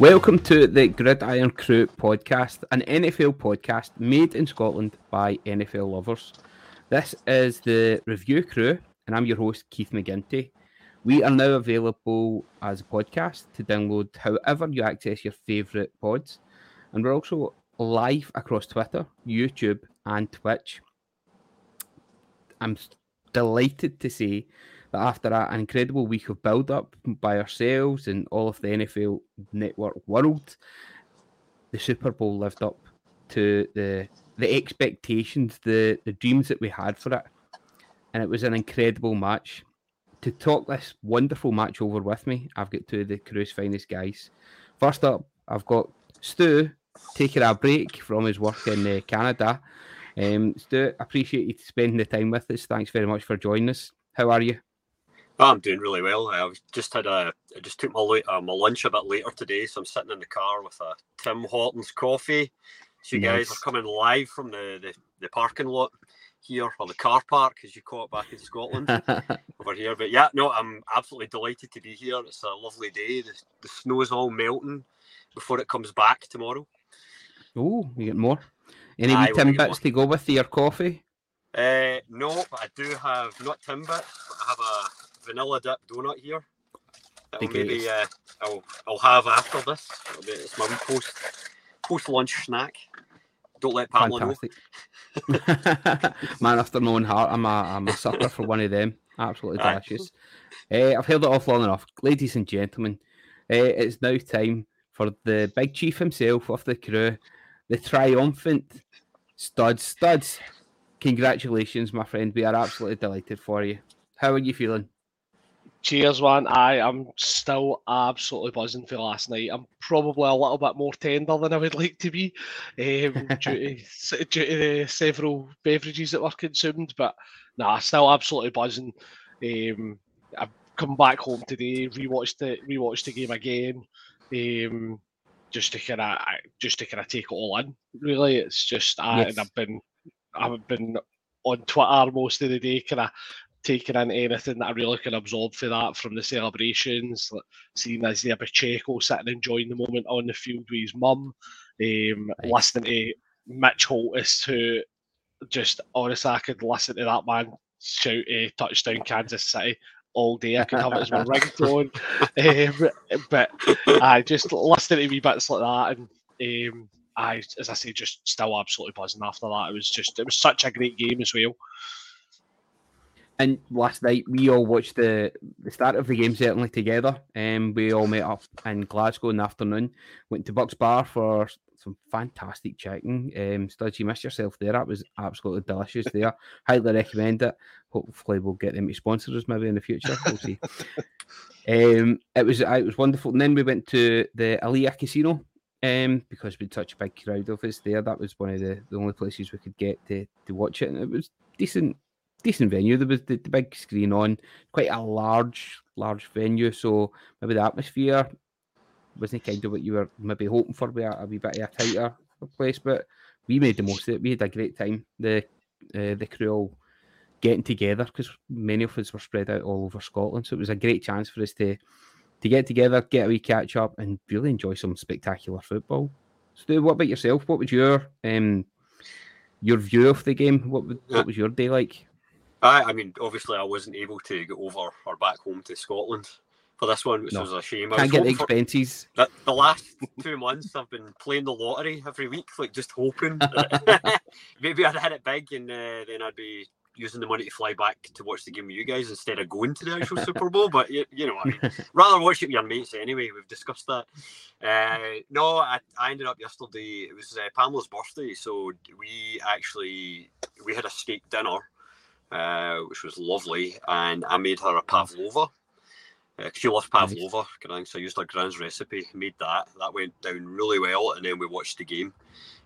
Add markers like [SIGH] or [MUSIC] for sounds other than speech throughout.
Welcome to the Gridiron Crew podcast, an NFL podcast made in Scotland by NFL lovers. This is the Review Crew, and I'm your host, Keith McGinty. We are now available as a podcast to download however you access your favourite pods. And we're also live across Twitter, YouTube, and Twitch. I'm delighted to say that after an incredible week of build up by ourselves and all of the NFL network world, the Super Bowl lived up to the the expectations, the the dreams that we had for it. And it was an incredible match. To talk this wonderful match over with me, I've got two of the crew's finest guys. First up, I've got Stu taking a break from his work in uh, Canada. Um, Stu, appreciate you spending the time with us. Thanks very much for joining us. How are you? Oh, I'm doing really well. I just had a, I just took my uh, my lunch a bit later today, so I'm sitting in the car with a Tim Hortons coffee. So you nice. guys are coming live from the, the, the parking lot here, or the car park, as you call it back in Scotland, [LAUGHS] over here. But yeah, no, I'm absolutely delighted to be here. It's a lovely day. The, the snow is all melting before it comes back tomorrow. Oh, you get more? Any wee Timbits to go with your coffee? Uh, no, but I do have not Timbits, but I have a vanilla dip donut here. Maybe uh, I'll I'll have after this. Be, it's my post post lunch snack. Don't let Pamela Fantastic. know. [LAUGHS] Man after knowing heart, I'm a I'm a sucker for one of them. Absolutely delicious. Uh, I've held it off long enough, ladies and gentlemen. Uh, it's now time for the big chief himself of the crew, the triumphant Studs. Studs, congratulations, my friend. We are absolutely delighted for you. How are you feeling? Cheers, man. I am still absolutely buzzing for last night. I'm probably a little bit more tender than I would like to be um, [LAUGHS] due, to, due to the several beverages that were consumed, but no, nah, still absolutely buzzing. Um, I've come back home today, rewatched the rewatched the game again. Um, just to kind of just to kind of take it all in. Really, it's just yes. and I've been I've been on Twitter most of the day, kind of taking in anything that I really can absorb for that from the celebrations, like seeing Isaiah Pacheco sitting enjoying the moment on the field with his mum, um, listening to Mitch Holthus, who just honestly I could listen to that man shout a touchdown Kansas City all day. I could have it as my [LAUGHS] ringtone. Um, but I just listening to me bits like that, and um, I, as I say, just still absolutely buzzing after that. It was just, it was such a great game as well. And last night we all watched the the start of the game certainly together. And um, we all met up in Glasgow in the afternoon. Went to Bucks Bar for some fantastic chicken. Um, Studs, you missed yourself there. That was absolutely delicious [LAUGHS] there. Highly recommend it. Hopefully, we'll get them to sponsor us maybe in the future. We'll see. [LAUGHS] um, it was it was wonderful. And then we went to the Alea Casino um, because we had such a big crowd of us there. That was one of the, the only places we could get to, to watch it, and it was decent decent venue. There was the, the big screen on, quite a large, large venue. So maybe the atmosphere wasn't kind of what you were maybe hoping for, be a, a wee bit of a tighter place. But we made the most of it. We had a great time. The uh, the crew all getting together because many of us were spread out all over Scotland. So it was a great chance for us to to get together, get a wee catch up, and really enjoy some spectacular football. So, what about yourself? What was your um your view of the game? What what was your day like? I, I mean, obviously, I wasn't able to get over or back home to Scotland for this one, which no. was a shame. Can't get the expenses. The, the, last two months, I've been playing the lottery every week, like just hoping [LAUGHS] [LAUGHS] maybe I'd hit it big, and uh, then I'd be using the money to fly back to watch the game with you guys instead of going to the actual [LAUGHS] Super Bowl. But you, you know, I mean, rather watch it with your mates anyway. We've discussed that. Uh, no, I, I ended up yesterday. It was uh, Pamela's birthday, so we actually we had a steak dinner uh, which was lovely. And I made her a pavlova. Uh, she loves pavlova, Grant. so I used her grand's recipe, made that. That went down really well, and then we watched the game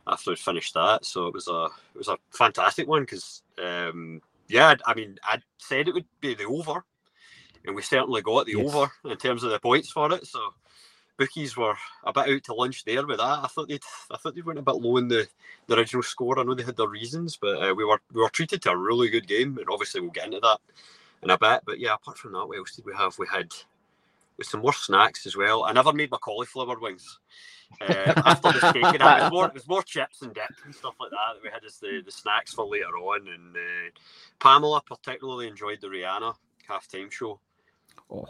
after we finished that. So it was a it was a fantastic one because um, yeah, I mean I said it would be the over, and we certainly got the yes. over in terms of the points for it. So bookies were a bit out to lunch there with that. I thought they'd I thought they went a bit low in the, the original score. I know they had their reasons, but uh, we were we were treated to a really good game, and obviously we'll get into that in a bit. But yeah, apart from that, what else did we have? We had with some more snacks as well. I never made my cauliflower wings. Uh, after the steak, and it was more, it was more chips and dip and stuff like that that we had as the, the snacks for later on. And uh, Pamela particularly enjoyed the Rihanna halftime show. Oh,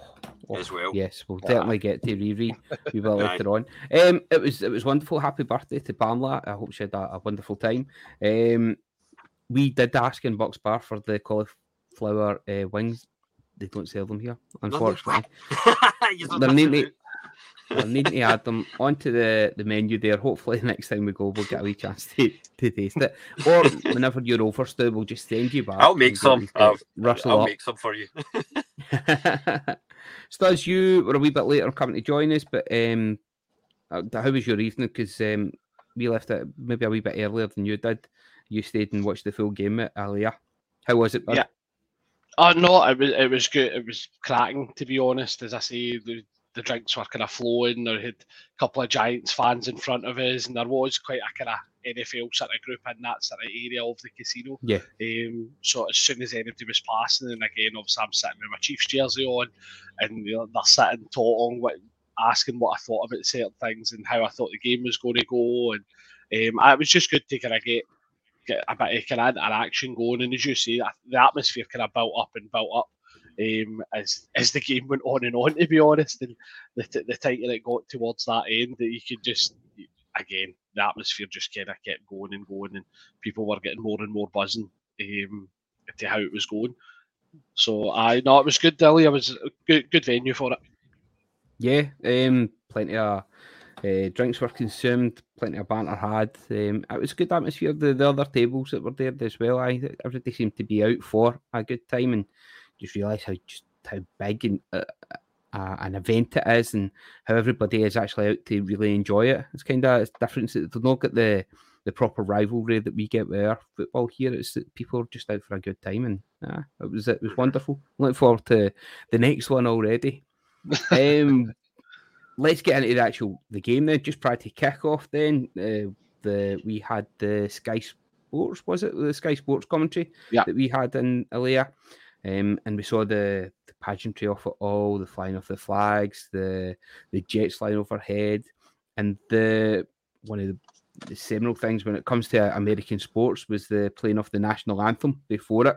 oh, as well. Yes, we'll definitely get to Riri we will later on. Um, it was it was wonderful. Happy birthday to Pamela. I hope she had a, a wonderful time. Um, we did ask in Bucks Bar for the cauliflower uh, wings. They don't sell them here, unfortunately. [LAUGHS] They're neatly, we'll need to add them [LAUGHS] onto the, the menu there. Hopefully, the next time we go, we'll get a wee chance to, to taste it. [LAUGHS] Or whenever you're over, Stu, we'll just send you back. I'll make some. I'll, I'll make some for you. [LAUGHS] Stas, you were a wee bit later coming to join us, but um, uh, how was your evening? Because um, we left it maybe a wee bit earlier than you did. You stayed and watched the full game Alea. How was it? Yeah. Oh no, it was it was good. It was cracking to be honest. As I say, the the drinks were kind of flowing. There had a couple of Giants fans in front of us, and there was quite a kind of NFL sort of group in that sort of area of the casino. Yeah. Um, so as soon as anybody was passing, and again, obviously I'm sitting with my Chiefs jersey on, and you know, they're sitting talking, what, asking what I thought about certain things and how I thought the game was going to go, and um, it was just good to kind of get get a bit of kind of interaction going. And as you see, the atmosphere kind of built up and built up um, as as the game went on and on. To be honest, and the the tighter it got towards that end, that you could just again the atmosphere just kind of kept going and going, and people were getting more and more buzzing um, to how it was going. So I know it was good, Dilly. It was a good good venue for it. Yeah, um, plenty of uh, drinks were consumed, plenty of banter had. Um, it was a good atmosphere. The, the other tables that were there as well, I everybody seemed to be out for a good time, and just realise how just how big and uh, uh, an event it is, and how everybody is actually out to really enjoy it. It's kind of it's different. They don't get the the proper rivalry that we get with our football here. It's that people are just out for a good time, and uh, it was it was wonderful. Looking forward to the next one already. [LAUGHS] um, let's get into the actual the game then. Just prior to kick off, then uh, the we had the Sky Sports was it the Sky Sports commentary yeah. that we had in Alea. Um, and we saw the, the pageantry off it all, the flying of the flags, the the jets flying overhead, and the one of the, the seminal things when it comes to American sports was the playing of the national anthem before it.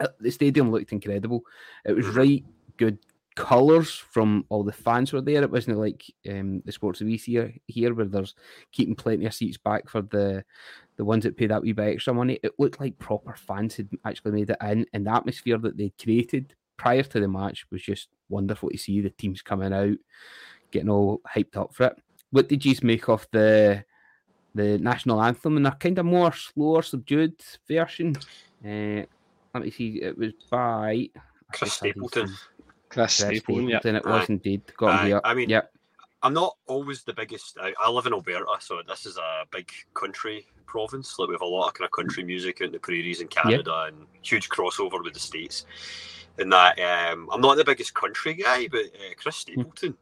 Uh, the stadium looked incredible. It was right good colours from all the fans were there. It wasn't like um, the sports we see here where there's keeping plenty of seats back for the the ones that pay that wee bit extra money. It looked like proper fans had actually made it in, and the atmosphere that they created prior to the match was just wonderful to see. The teams coming out, getting all hyped up for it. What did you make of the the national anthem and a kind of more slower, subdued version? Uh, let me see. It was by Chris Stapleton. Chris Stapleton, yeah. It was indeed. Got Aye. here. I mean, yeah. I'm not always the biggest. I, I live in Alberta, so this is a big country province. Like we have a lot of kind of country music out in the prairies in Canada and huge crossover with the states. And that um, I'm not the biggest country guy, but uh, Chris Hmm. Stapleton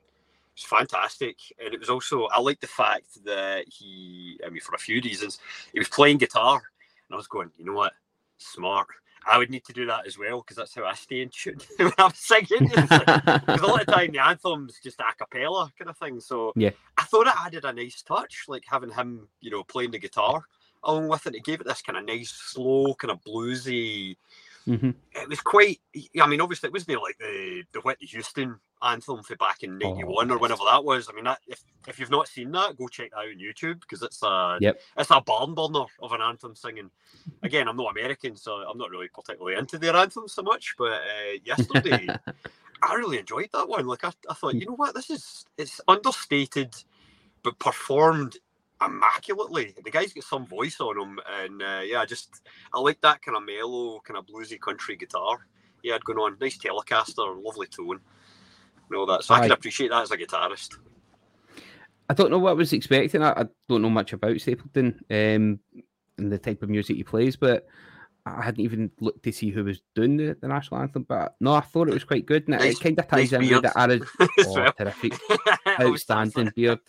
was fantastic, and it was also I like the fact that he. I mean, for a few reasons, he was playing guitar, and I was going, you know what, smart. I would need to do that as well because that's how I stay in tune [LAUGHS] when I'm singing. Because a lot of time the anthem's just a cappella kind of thing. So [LAUGHS] Yeah. I thought it added a nice touch, like having him, you know, playing the guitar along with it. It gave it this kind of nice, slow, kind of bluesy. Hmm It was quite. I mean, obviously, it wasn't like the the Whitney Houston anthem for back in '91 or whenever that was. I mean, that, if if you've not seen that, go check that out on YouTube because it's a Yep. it's a barn burner of an anthem singing. Again, I'm not American, so I'm not really particularly into their anthems so much. But uh, yesterday, [LAUGHS] I really enjoyed that one. Like I, I thought, you know what, this is it's understated, but performed immaculately. The guy's got some voice on him, and uh, yeah, I just I like that kind of mellow, kind of bluesy country guitar. He had going on, nice Telecaster, lovely tone, and all that. So I can appreciate that as a guitarist. I don't know what I was expecting. I, I don't know much about Stapleton um, and the type of music he plays, but I hadn't even looked to see who was doing the, the national anthem. But no, I thought it was quite good, and Nice- it kind of ties nice in beard with the arid, [LAUGHS] as oh, terrific, [LAUGHS] outstanding beard. [LAUGHS]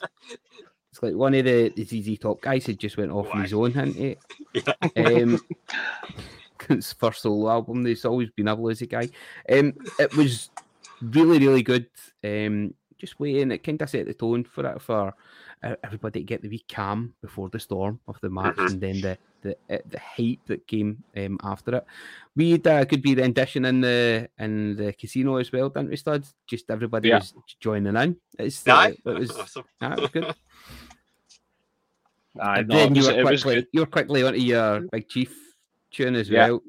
It's like one of the, the ZZ Top guys had just went off on his own, hadn't he? Yeah. [LAUGHS] Um, his first solo album. He's always been a bluesy guy. Um, it was really, really good. Um, just waiting, it kind of set the tone for it for everybody to get the wee calm before the storm of the match, mm-hmm. and then the the uh, the hype that came um, after it. We had a good be rendition in the in the casino as well, didn't we, Studs? Just everybody yeah. was joining in. It's uh, it was, [LAUGHS] awesome. it was good. [LAUGHS] I know, then you were quickly you were quickly onto your big chief tune as yeah. well.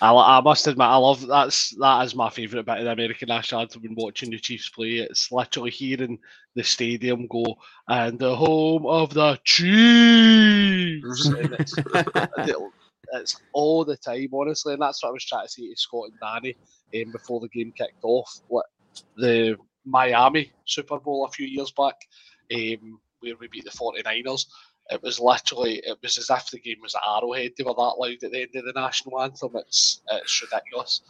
I, I must admit, I love that's that is my favourite bit of the American national anthem when watching the Chiefs play. It's literally hearing the stadium go and the home of the Chiefs. [LAUGHS] it's, it's, all the time, honestly, and that's what I was trying to say to Scott and Danny um, before the game kicked off. What the Miami Super Bowl a few years back, um, where we beat the 49ers it was literally it was as if the game was at Arrowhead. They were that loud at the end of the national anthem. It's it's ridiculous.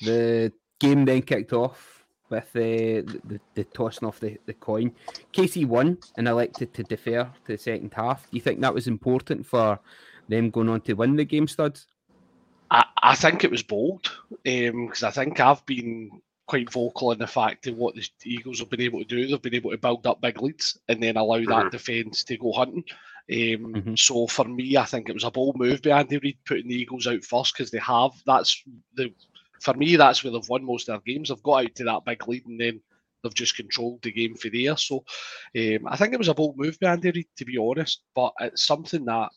The game then kicked off with uh, the, the, the tossing off the, the coin. KC won and elected to defer to the second half. Do you think that was important for them going on to win the game, studs? I, I think it was bold because um, I think I've been quite vocal in the fact of what the Eagles have been able to do. They've been able to build up big leads and then allow mm-hmm. that defence to go hunting. Um, mm-hmm. So for me, I think it was a bold move by Andy Reid putting the Eagles out first because they have. That's the for me. That's where they've won most of their games. They've got out to that big lead and then they've just controlled the game for there. So um, I think it was a bold move by Andy Reid, to be honest. But it's something that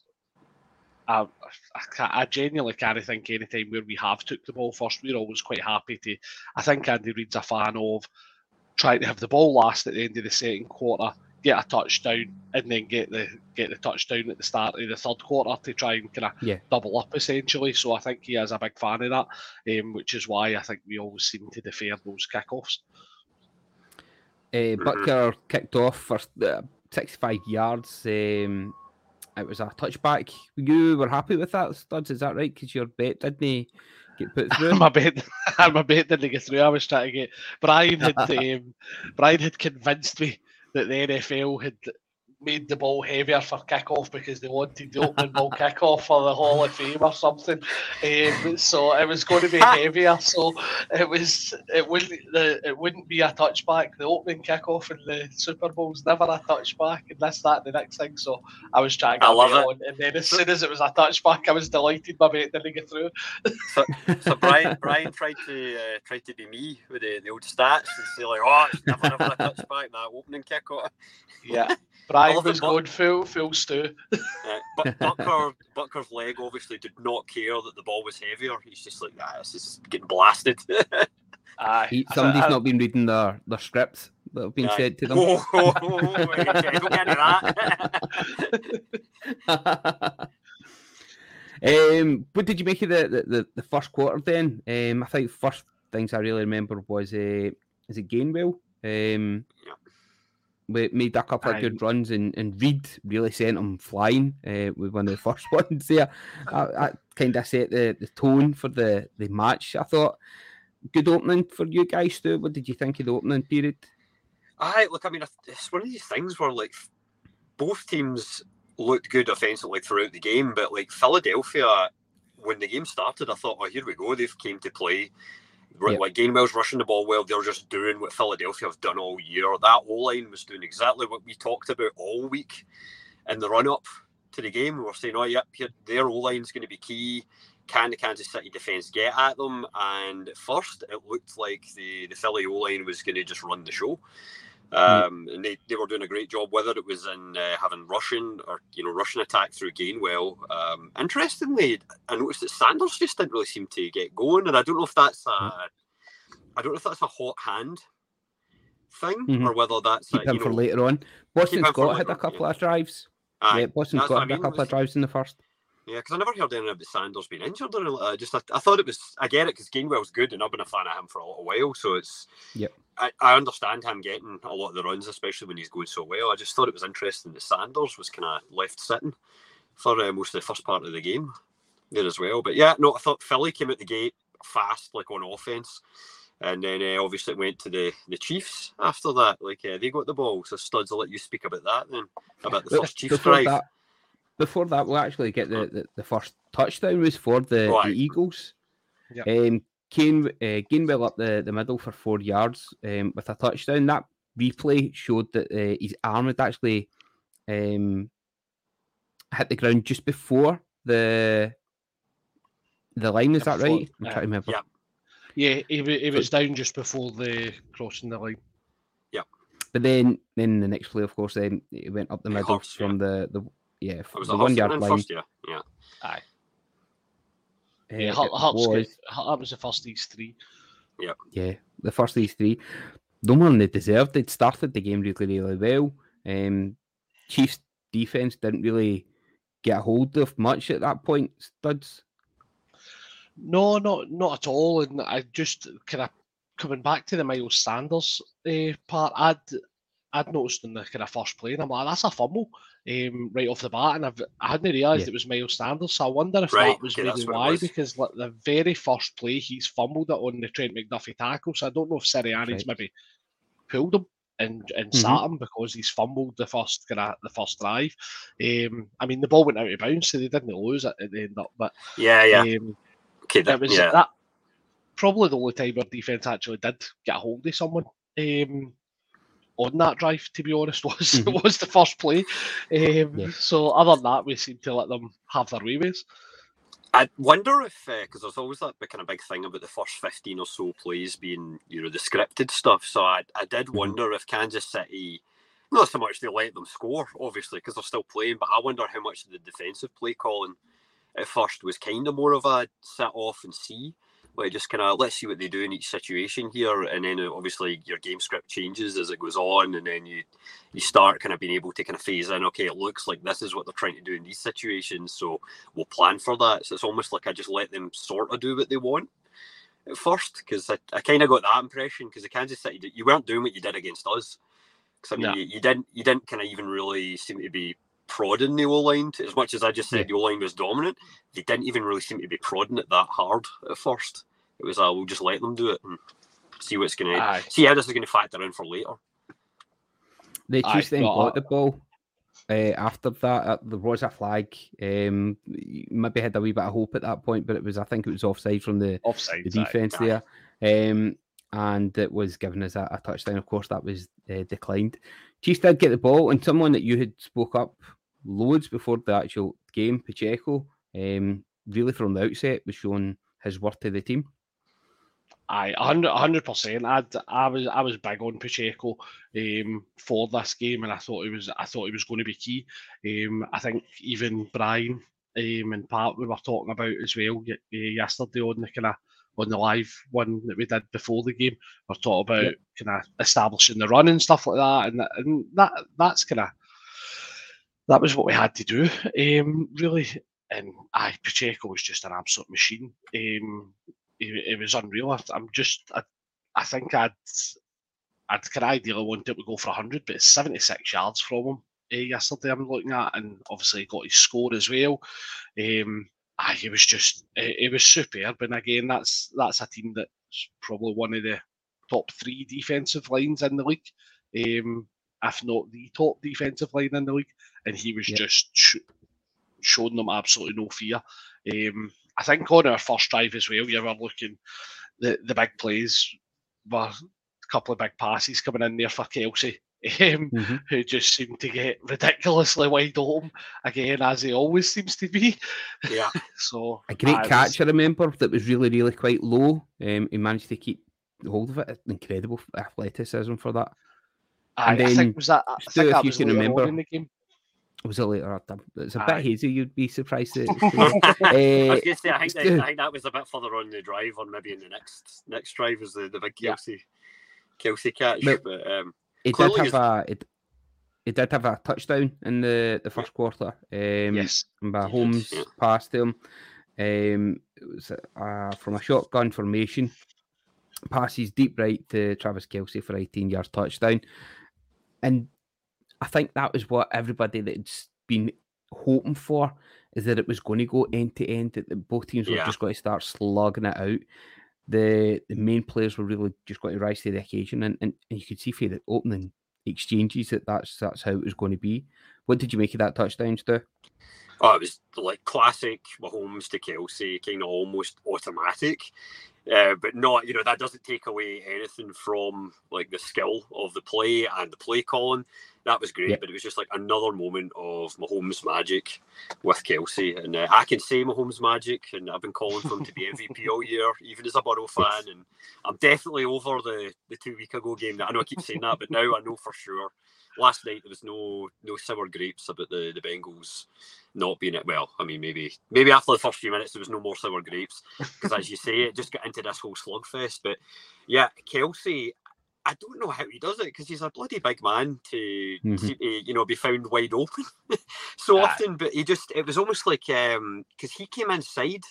I, I, I, genuinely can't think any time where we have took the ball first. We're always quite happy to. I think Andy Reid's a fan of trying to have the ball last at the end of the second quarter, get a touchdown, and then get the get the touchdown at the start of the third quarter to try and kind of yeah. double up essentially. So I think he is a big fan of that, um, which is why I think we always seem to defer those kickoffs. Uh, Butker kicked off for uh, 65 yards. Um, it was a touchback. You were happy with that, Studs? Is that right? Because your bet didn't get put [LAUGHS] through. my bet, [LAUGHS] my bet didn't get through. I was trying to get Brian had [LAUGHS] um, Brian had convinced me that the NFL had made the ball heavier for kickoff because they wanted the opening ball kickoff for the Hall of Fame or something. Um, so it was going to be [LAUGHS] heavier. So it was it wouldn't the, it wouldn't be a touchback. The opening kickoff in the Super Bowl Bowl's never a touchback, and this that the next thing. So I was trying to get I on, and then as soon as it was a touchback, I was delighted my mate didn't get through. so, so [LAUGHS] Brian Brian tried to uh, tried to be me with the, the old stats and say like, oh, it's never never a touchback that opening kickoff. Yeah. [LAUGHS] Brian was going full full Stu. [LAUGHS] yeah, but Butker, [LAUGHS] Butker's leg obviously did not care that the ball was heavier. He's just like, ah, this is getting blasted. [LAUGHS] uh, he, somebody's I, I, not been reading their, their scripts that have been yeah. said to them. Oh, oh, oh, don't get into that. um, what did you make of the, the, the first quarter then? Um, I think first things I really remember was uh, is it Gainwell? Um, yeah we made a couple of good runs, and, and Reid really sent him flying uh, with one of the [LAUGHS] first ones there. I, kind of set the, the tone for the, the match. I thought good opening for you guys, too. What did you think of the opening period? I look. I mean, it's one of these things where like both teams looked good offensively throughout the game, but like Philadelphia, when the game started, I thought, oh, here we go. They've came to play. Yep. Like Gainwell's rushing the ball well. They're just doing what Philadelphia have done all year. That O line was doing exactly what we talked about all week in the run up to the game. We were saying, oh, yep, here, their O line's going to be key. Can the Kansas City defense get at them? And at first, it looked like the, the Philly O line was going to just run the show. Um, and they, they were doing a great job, whether it was in uh, having Russian or you know Russian attack through Gainwell. Um, interestingly, I noticed that Sanders just didn't really seem to get going, and I don't know if that's a, I don't know if that's a hot hand thing mm-hmm. or whether that's keep a, him know, for later on. Boston Scott had a couple yeah. of drives. Aye, yeah, Boston Scott had a couple of drives in the first. Yeah, because I never heard anything about Sanders being injured. Or, uh, just I, I, thought it was. I get it because Gainwell's good, and I've been a fan of him for a little while. So it's. Yep. I, I understand him getting a lot of the runs, especially when he's going so well. I just thought it was interesting that Sanders was kind of left sitting for uh, most of the first part of the game there as well. But yeah, no, I thought Philly came out the gate fast, like on offense. And then uh, obviously it went to the, the Chiefs after that. Like uh, they got the ball. So Studs, I'll let you speak about that then, about the first Chiefs drive. That, before that, we'll actually get the, the, the first touchdown was for the, right. the Eagles. Yep. Um, Kane, uh, Gainwell up the, the middle for four yards um, with a touchdown. That replay showed that uh, his arm had actually um, hit the ground just before the the line. Is that Before- right? I'm uh, trying to remember. yeah. Yeah, he, wa- he was down just before the crossing the line. Yeah. But then, then the next play, of course, then it went up the middle Hurts, from the the yeah It was the a one yard line. first, yeah. Yeah. Aye. Uh, Yeah, it Hut- Huts got- was- that was the first of these three. yeah, Yeah, the first of these three, no more than they deserved. They'd started the game really, really well. Um, Chiefs defense didn't really get a hold of much at that point. Studs. No, not not at all. And I just kind of coming back to the Miles Sanders uh, part. I'd I'd noticed in the kind of first play, and I'm like, that's a fumble um, right off the bat, and I've, I hadn't realised Yeah. it was Miles Sanders. So I wonder if Right, that was okay, maybe that's what it why, was. because like the very first play he's fumbled it on the Trent McDuffie tackle. So I don't know if Sirianni's Right. maybe pulled him and and Mhm. sat him because he's fumbled the first kind of the first drive. Um, I mean the ball went out of bounds, so they didn't lose it at the end up, but Yeah, yeah. um, okay, it that, was yeah. that probably the only time our defense actually did get a hold of someone um, on that drive. To be honest, [LAUGHS] was Mhm. was the first play. Um, Yeah. So other than that, we seem to let them have their way with. us. I wonder if because there's always that kind of big thing about the first fifteen or so plays being you know the scripted stuff. So I, I did Mhm. wonder if Kansas City, not so much they let them score, obviously, because they're still playing, but I wonder how much of the defensive play calling at first was kind of more of a sit off and see, like just kind of let's see what they do in each situation here, and then uh, obviously your game script changes as it goes on, and then you you start kind of being able to kind of phase in. Okay, it looks like this is what they're trying to do in these situations, so we'll plan for that. So it's almost like I just let them sort of do what they want at first, because I, I kind of got that impression because the Kansas City you weren't doing what you did against us. Because I mean, Yeah. you, you didn't you didn't kind of even really seem to be prodding the O line as much as I just said Yeah. the O line was dominant. They didn't even really seem to be prodding it that hard at first. It was uh, we'll just let them do it and see what's going to see how this is going to factor in for later. They Aye, Chiefs then got the ball. Uh, after that, uh, there was a flag. Um, you maybe had a wee bit of hope at that point, but it was I think it was offside from the Offside. the defense Aye. there, um, and it was given as a, a touchdown. Of course, that was uh, declined. Chiefs did get the ball, and someone that you had spoke up loads before the actual game, Pacheco, um, really from the outset was showing his worth to the team. Hundred hundred percent. I I was I was big on Pacheco um, for this game, and I thought he was I thought he was going to be key. Um, I think even Brian um, and Pat we were talking about as well y- yesterday on the kind of on the live one that we did before the game. Are talking about kind of establishing the run and stuff like that, and and that that's kind of that was what we had to do, um, really. And aye, Pacheco was just an absolute machine. Um, it, it was unreal. I- I'm just, I, I think I'd, I'd could ideally want it to go for 100, but it's 76 yards from him uh, yesterday. I'm looking at, and obviously he got his score as well. Um, aye, it was just, it, it was superb. And again, that's that's a team that's probably one of the top three defensive lines in the league, um, if not the top defensive line in the league. And he was Yeah. just sh- showing them absolutely no fear. Um, I think on our first drive as well, you were looking the the big plays were a couple of big passes coming in there for Kelsey, um, Mhm. who just seemed to get ridiculously wide open again, as he always seems to be. Yeah, [LAUGHS] So A great aye, it was- catch, I remember, that was really, really quite low. Um, he managed to keep hold of it. Incredible athleticism for that. Aye, and I then, think was that. I Stu, think if that you was can later on remember- in the game. Was it later? It's a Aye. bit hazy. You'd be surprised. That [LAUGHS] [LAUGHS] I uh, was going to say I think, that, I think that was a bit further on the drive, or maybe in the next next drive was the, the big Yeah. Kelce Kelce catch. But- But um, He did have a it, he did have a touchdown in the, the first quarter. Um, Yes, by Holmes yeah. passed him. Um, it was uh, from a shotgun formation. Passes deep right to Travis Kelce for 18 yards touchdown. And I think that was what everybody that's been hoping for is that it was going to go end to end, that both teams were just going to start slugging it out. The the main players were really just going to rise to the occasion, and, and, and you could see for the opening exchanges that that's that's how it was going to be. What did you make of that touchdown, Stu? oh, it was like classic Mahomes to Kelce, kind of almost automatic. Uh, but not, you know, that doesn't take away anything from like the skill of the play and the play calling. That was great, but it was just like another moment of Mahomes magic with Kelce. And uh, I can say Mahomes magic, and I've been calling for him to be [LAUGHS] MVP all year, even as a Burrow fan. And I'm definitely over the, the two week ago game. I know I keep saying that, but now I know for sure. Last night there was no no sour grapes about the, the Bengals not being it. Well, I mean, maybe maybe after the first few minutes there was no more sour grapes because, as you say, it just got into this whole slugfest. But yeah, Kelce, I don't know how he does it because he's a bloody big man to, mm-hmm. to, you know be found wide open [LAUGHS] so often. But he just it was almost like um because he came inside.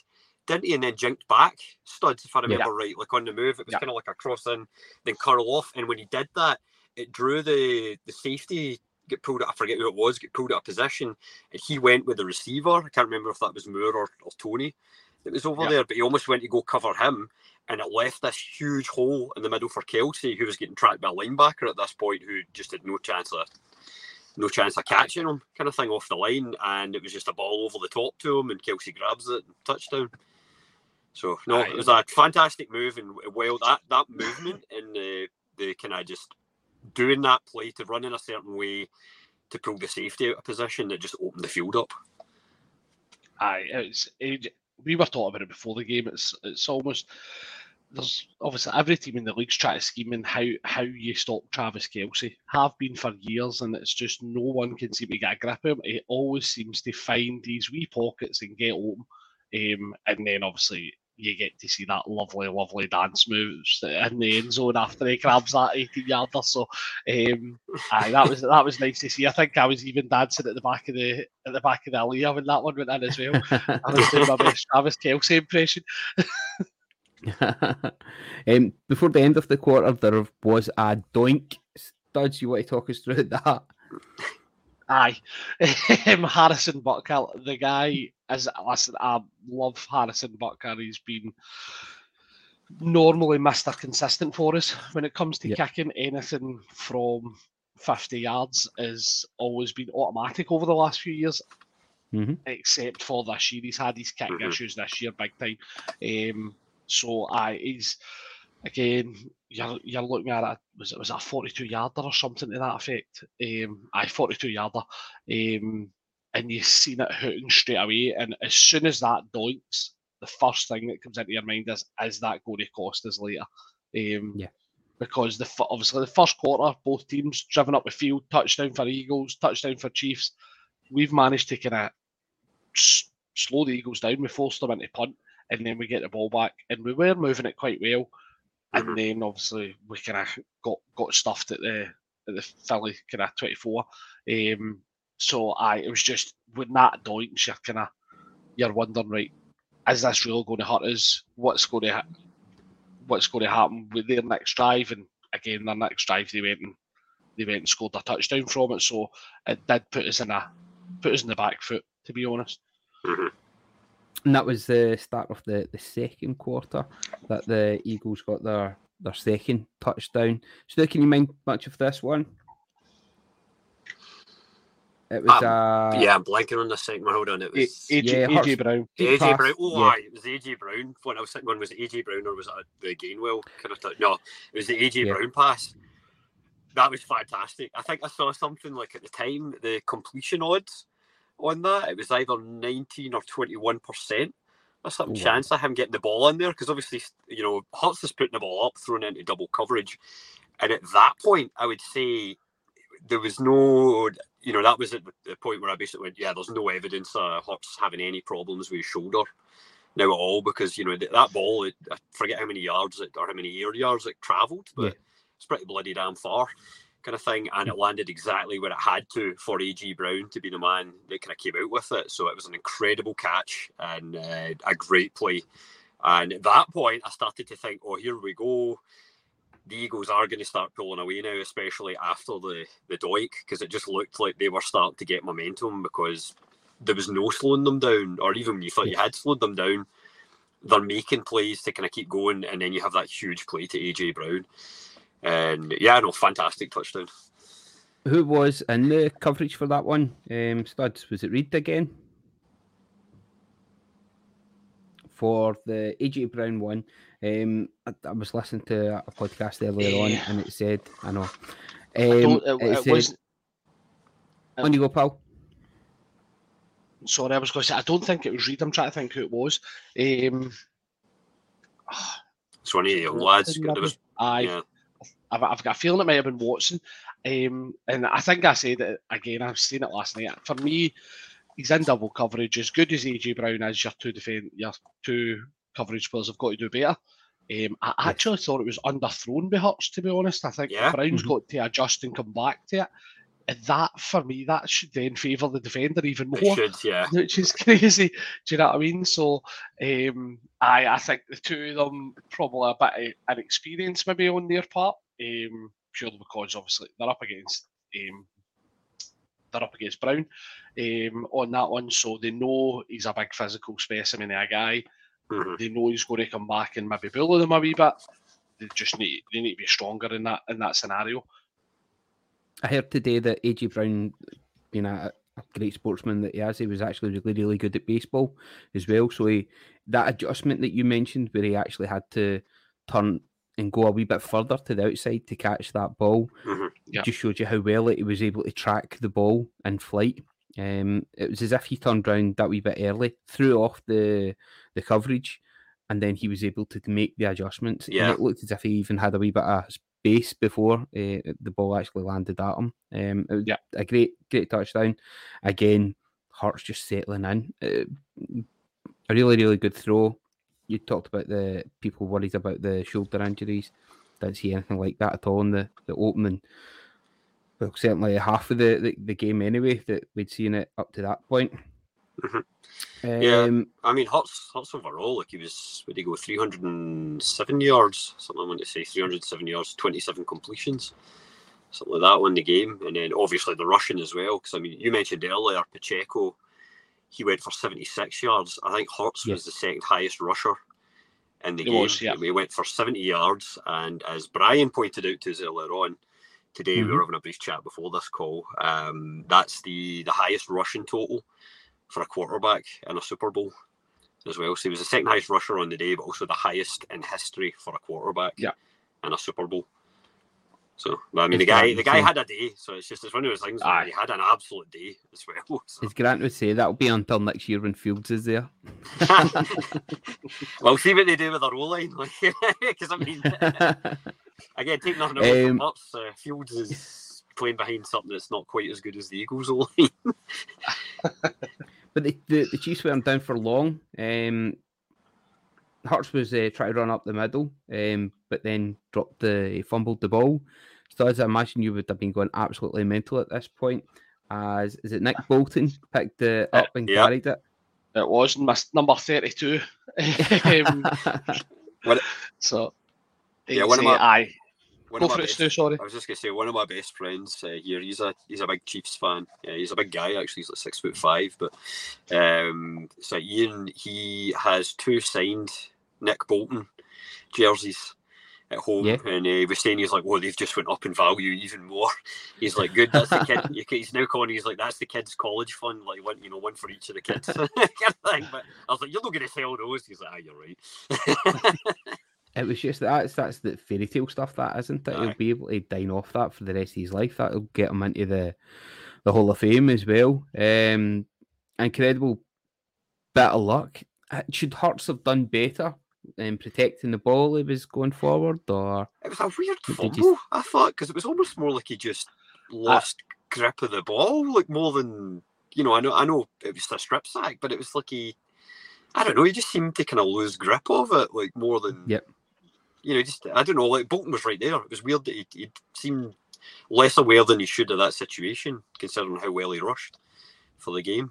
Didn't he? And then jinked back studs, if I remember yeah. right, like on the move. It was yeah. kind of like a cross in, then curl off. And when he did that, it drew the the safety get pulled out. I forget who it was. Get pulled out of position, and he went with the receiver. I can't remember if that was Moore or, or Toney that was over yeah. there, but he almost went to go cover him, and it left this huge hole in the middle for Kelce, who was getting tracked by a linebacker at this point, who just had no chance of no chance of catching him, kind of thing off the line, and it was just a ball over the top to him, and Kelce grabs it, and touchdown. So no, it was a fantastic move, and well, that that movement and the the kind of just doing that play to run in a certain way to pull the safety out of position that just opened the field up. Aye, it's it, we were talking about it before the game. It's it's almost there's obviously every team in the league's trying to scheme in how how you stop Travis Kelce. Have been for years, and it's just no one can seem to get a grip of him. He always seems to find these wee pockets and get open. Um, and then obviously you get to see that lovely, lovely dance moves in the end zone after he grabs that 18 yarder. So um, aye, that was that was nice to see. I think I was even dancing at the back of the at the back of the Alea when that one went in as well. I was doing my best Travis Kelce impression. [LAUGHS] um, before the end of the quarter, there was a doink. Studs, you want to talk us through that? Aye, [LAUGHS] um, Harrison Butker, the guy is. Listen, I love Harrison Butker. He's been normally Mr. Consistent for us when it comes to yep. kicking. Anything from 50 yards has always been automatic over the last few years, mm-hmm. except for this year. He's had his kick mm-hmm. issues this year, big time. Um, so I he's again you're you're looking at it was it was a 42 yarder or something to that effect. Um, I 42 yarder, um, and you've seen it hooting straight away. And as soon as that doinks, the first thing that comes into your mind is is that going to cost us later? Um, yeah. Because the obviously the first quarter, both teams driven up the field, touchdown for Eagles, touchdown for Chiefs. We've managed to kind of slow the Eagles down. We forced them into punt, and then we get the ball back, and we were moving it quite well and mm-hmm. then obviously we kind of got got stuffed at the at the Philly kind of 24. Um, so I it was just with that doinks, you're kind of you're wondering right, is this really going to hurt us? What's going to what's going to happen with their next drive? And again, their next drive they went and they went and scored a touchdown from it. So it did put us in a put us in the back foot, to be honest. Mm-hmm. And that was the start of the, the second quarter that the Eagles got their, their second touchdown. So, can you mind much of this one? It was um, uh, yeah, I'm blanking on the second one. Hold on, it was AJ, yeah, AJ Brown. AJ Brown. Oh, yeah. aye, it was AJ Brown. When I was thinking, one was AJ Brown or was it the Gainwell kind of? T- no, it was the AJ yeah. Brown pass. That was fantastic. I think I saw something like at the time the completion odds on that. It was either 19 or 21 percent. There's some oh, chance wow. of him getting the ball in there because obviously, you know, Hurts is putting the ball up, throwing into double coverage. And at that point, I would say there was no, you know, that was at the point where I basically went, yeah, there's no evidence of Hurts having any problems with his shoulder now at all because, you know, that ball, I forget how many yards it, or how many air yards it travelled, but yeah. it's pretty bloody damn far kind of thing, and it landed exactly where it had to for AJ Brown to be the man that kind of came out with it. So it was an incredible catch and uh, a great play. And at that point, I started to think, oh, here we go. The Eagles are going to start pulling away now, especially after the the doink, because it just looked like they were starting to get momentum because there was no slowing them down, or even when you thought you had slowed them down, they're making plays to kind of keep going, and then you have that huge play to AJ Brown. And yeah, no, fantastic touchdown. Who was in the coverage for that one? Um, Studs, was it Reed again? For the AJ Brown one. Um, I, I was listening to a podcast earlier on, and it said, I know. I Um, don't- it, it it said, was on you go, pal. sorry, I was going to say I don't think it was Reed. I'm trying to think who it was. Um, It's one of the lads. Maybe. There was, I yeah, I've, I've got a feeling it might have been Watson. Um, and I think I said it again, I've seen it last night. For me, he's in double coverage. As good as AJ Brown as your two defend your two coverage players have got to do better. Um, I actually thought it was underthrown by Hurts, to be honest. I think Yeah. Brown's Mhm. got to adjust and come back to it. And that, for me, that should then favour the defender even it more should, yeah. [LAUGHS] which is crazy. Do you know what I mean? So, um, I I think the two of them probably a bit of an experience maybe on their part, um, purely because obviously they're up against um, they're up against Brown um, on that one, so they know he's a big physical specimen of a guy. Mhm. They know he's going to come back and maybe bully them a wee bit. They just need they need to be stronger in that in that scenario. I heard today that AJ Brown, being a, a great sportsman that he has, he was actually really, really good at baseball as well. So he, that adjustment that you mentioned, where he actually had to turn and go a wee bit further to the outside to catch that ball, Mhm. Yeah. just showed you how well he was able to track the ball in flight. Um, it was as if he turned round that wee bit early, threw off the the coverage, and then he was able to make the adjustments. And Yeah. it looked as if he even had a wee bit of space before uh, the ball actually landed at him. Um, it was Yeah. a great, great touchdown. Again, Hurts just settling in. Uh, a really, really good throw. You talked about the people worried about the shoulder injuries. Didn't see anything like that at all in the, the opening. Well, certainly half of the, the, the game anyway that we'd seen it up to that point. Mhm. Yeah. Um, I mean, Hurts, Hurts overall, like he was, would he go 307 yards? Something I want to say, 307 yards, 27 completions, something like that won the game. And then obviously the rushing as well, because I mean, you mentioned earlier Pacheco, he went for 76 yards. I think Hurts Yeah. was the second highest rusher in the He game. was, yeah. He went for 70 yards. And as Brian pointed out to us earlier on, today we Mhm. were having a brief chat before this call. Um, that's the, the highest rushing total for a quarterback in a Super Bowl as well. So he was the second highest rusher on the day, but also the highest in history for a quarterback Yeah. in a Super Bowl. So, I mean, the guy, the guy had a day. So it's just it's one of those things. Where Aye. he had an absolute day as well. [LAUGHS] So. as Grant would say, that'll be until next year when Fields is there. [LAUGHS] well, see what they do with their O line, because [LAUGHS] I mean, again, take nothing away Um, from Hurts. Uh, Fields is playing behind something that's not quite as good as the Eagles' O line. But the, the, the Chiefs weren't down for long. Um, Hurts was uh, trying to run up the middle, um, but then dropped the fumbled the ball. So as I imagine you would have been going absolutely mental at this point. As is it Nick Bolton picked it Uh, up and yeah. carried it. It was my number 32. [LAUGHS] um, [LAUGHS] so, Yeah, one of uh, my- aye. One Go of my for it, best- Stu, sorry. I was just gonna say one of my best friends uh, here. He's a he's a big Chiefs fan. Yeah, he's a big guy actually. He's like six foot five. But um, so Ian, he has two signed Nick Bolton jerseys at home, Yeah. and uh, he was saying he's like, "Well, they've just went up in value even more." [LAUGHS] He's like, "Good, that's the kid." [LAUGHS] He's now calling. He's like, "That's the kids' college fund, like one, you know, one for each of the kids." [LAUGHS] kind of thing. But I was like, "You're not going to sell those." He's like, "Ah, you're right." It was just that's that's the fairy tale stuff, that isn't it? He'll be able to dine off that for the rest of his life. That'll get him into the the Hall of Fame as well. Um, incredible bit of luck. Should Hurts have done better in protecting the ball he was going forward, or It was a weird fumble, you- I thought, because it was almost more like he just lost grip of the ball, like more than you know. I know, I know, it was a strip sack, but it was like he, I don't know, he just seemed to kind of lose grip of it, like more than. Yep. You know, just I don't know. Like Bolton was right there. It was weird that he, he seemed less aware than he should of that situation, considering how well he rushed for the game.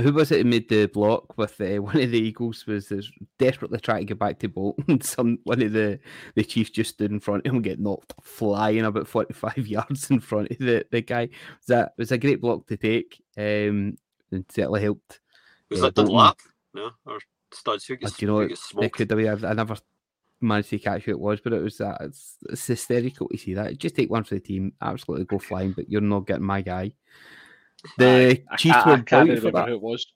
Who was it who made the block with uh, [LAUGHS] one of the Eagles was desperately trying to get back to Bolton. [LAUGHS] Some one of the the Chiefs just stood in front of him, and get knocked flying about forty five [LAUGHS] yards in front of the, the guy. Was that was a great block to take. Um, and certainly helped. was Yeah, that Dunlap? Bolton- No, or Studs? Who Uh, gets, you know who it- gets It could have been. I've- I never managed to catch who it was, but it was that. It's, it's hysterical to see that. Just take one for the team, absolutely go flying, but you're not getting my guy. The I Chiefs can't- were I brilliant for that. who it was.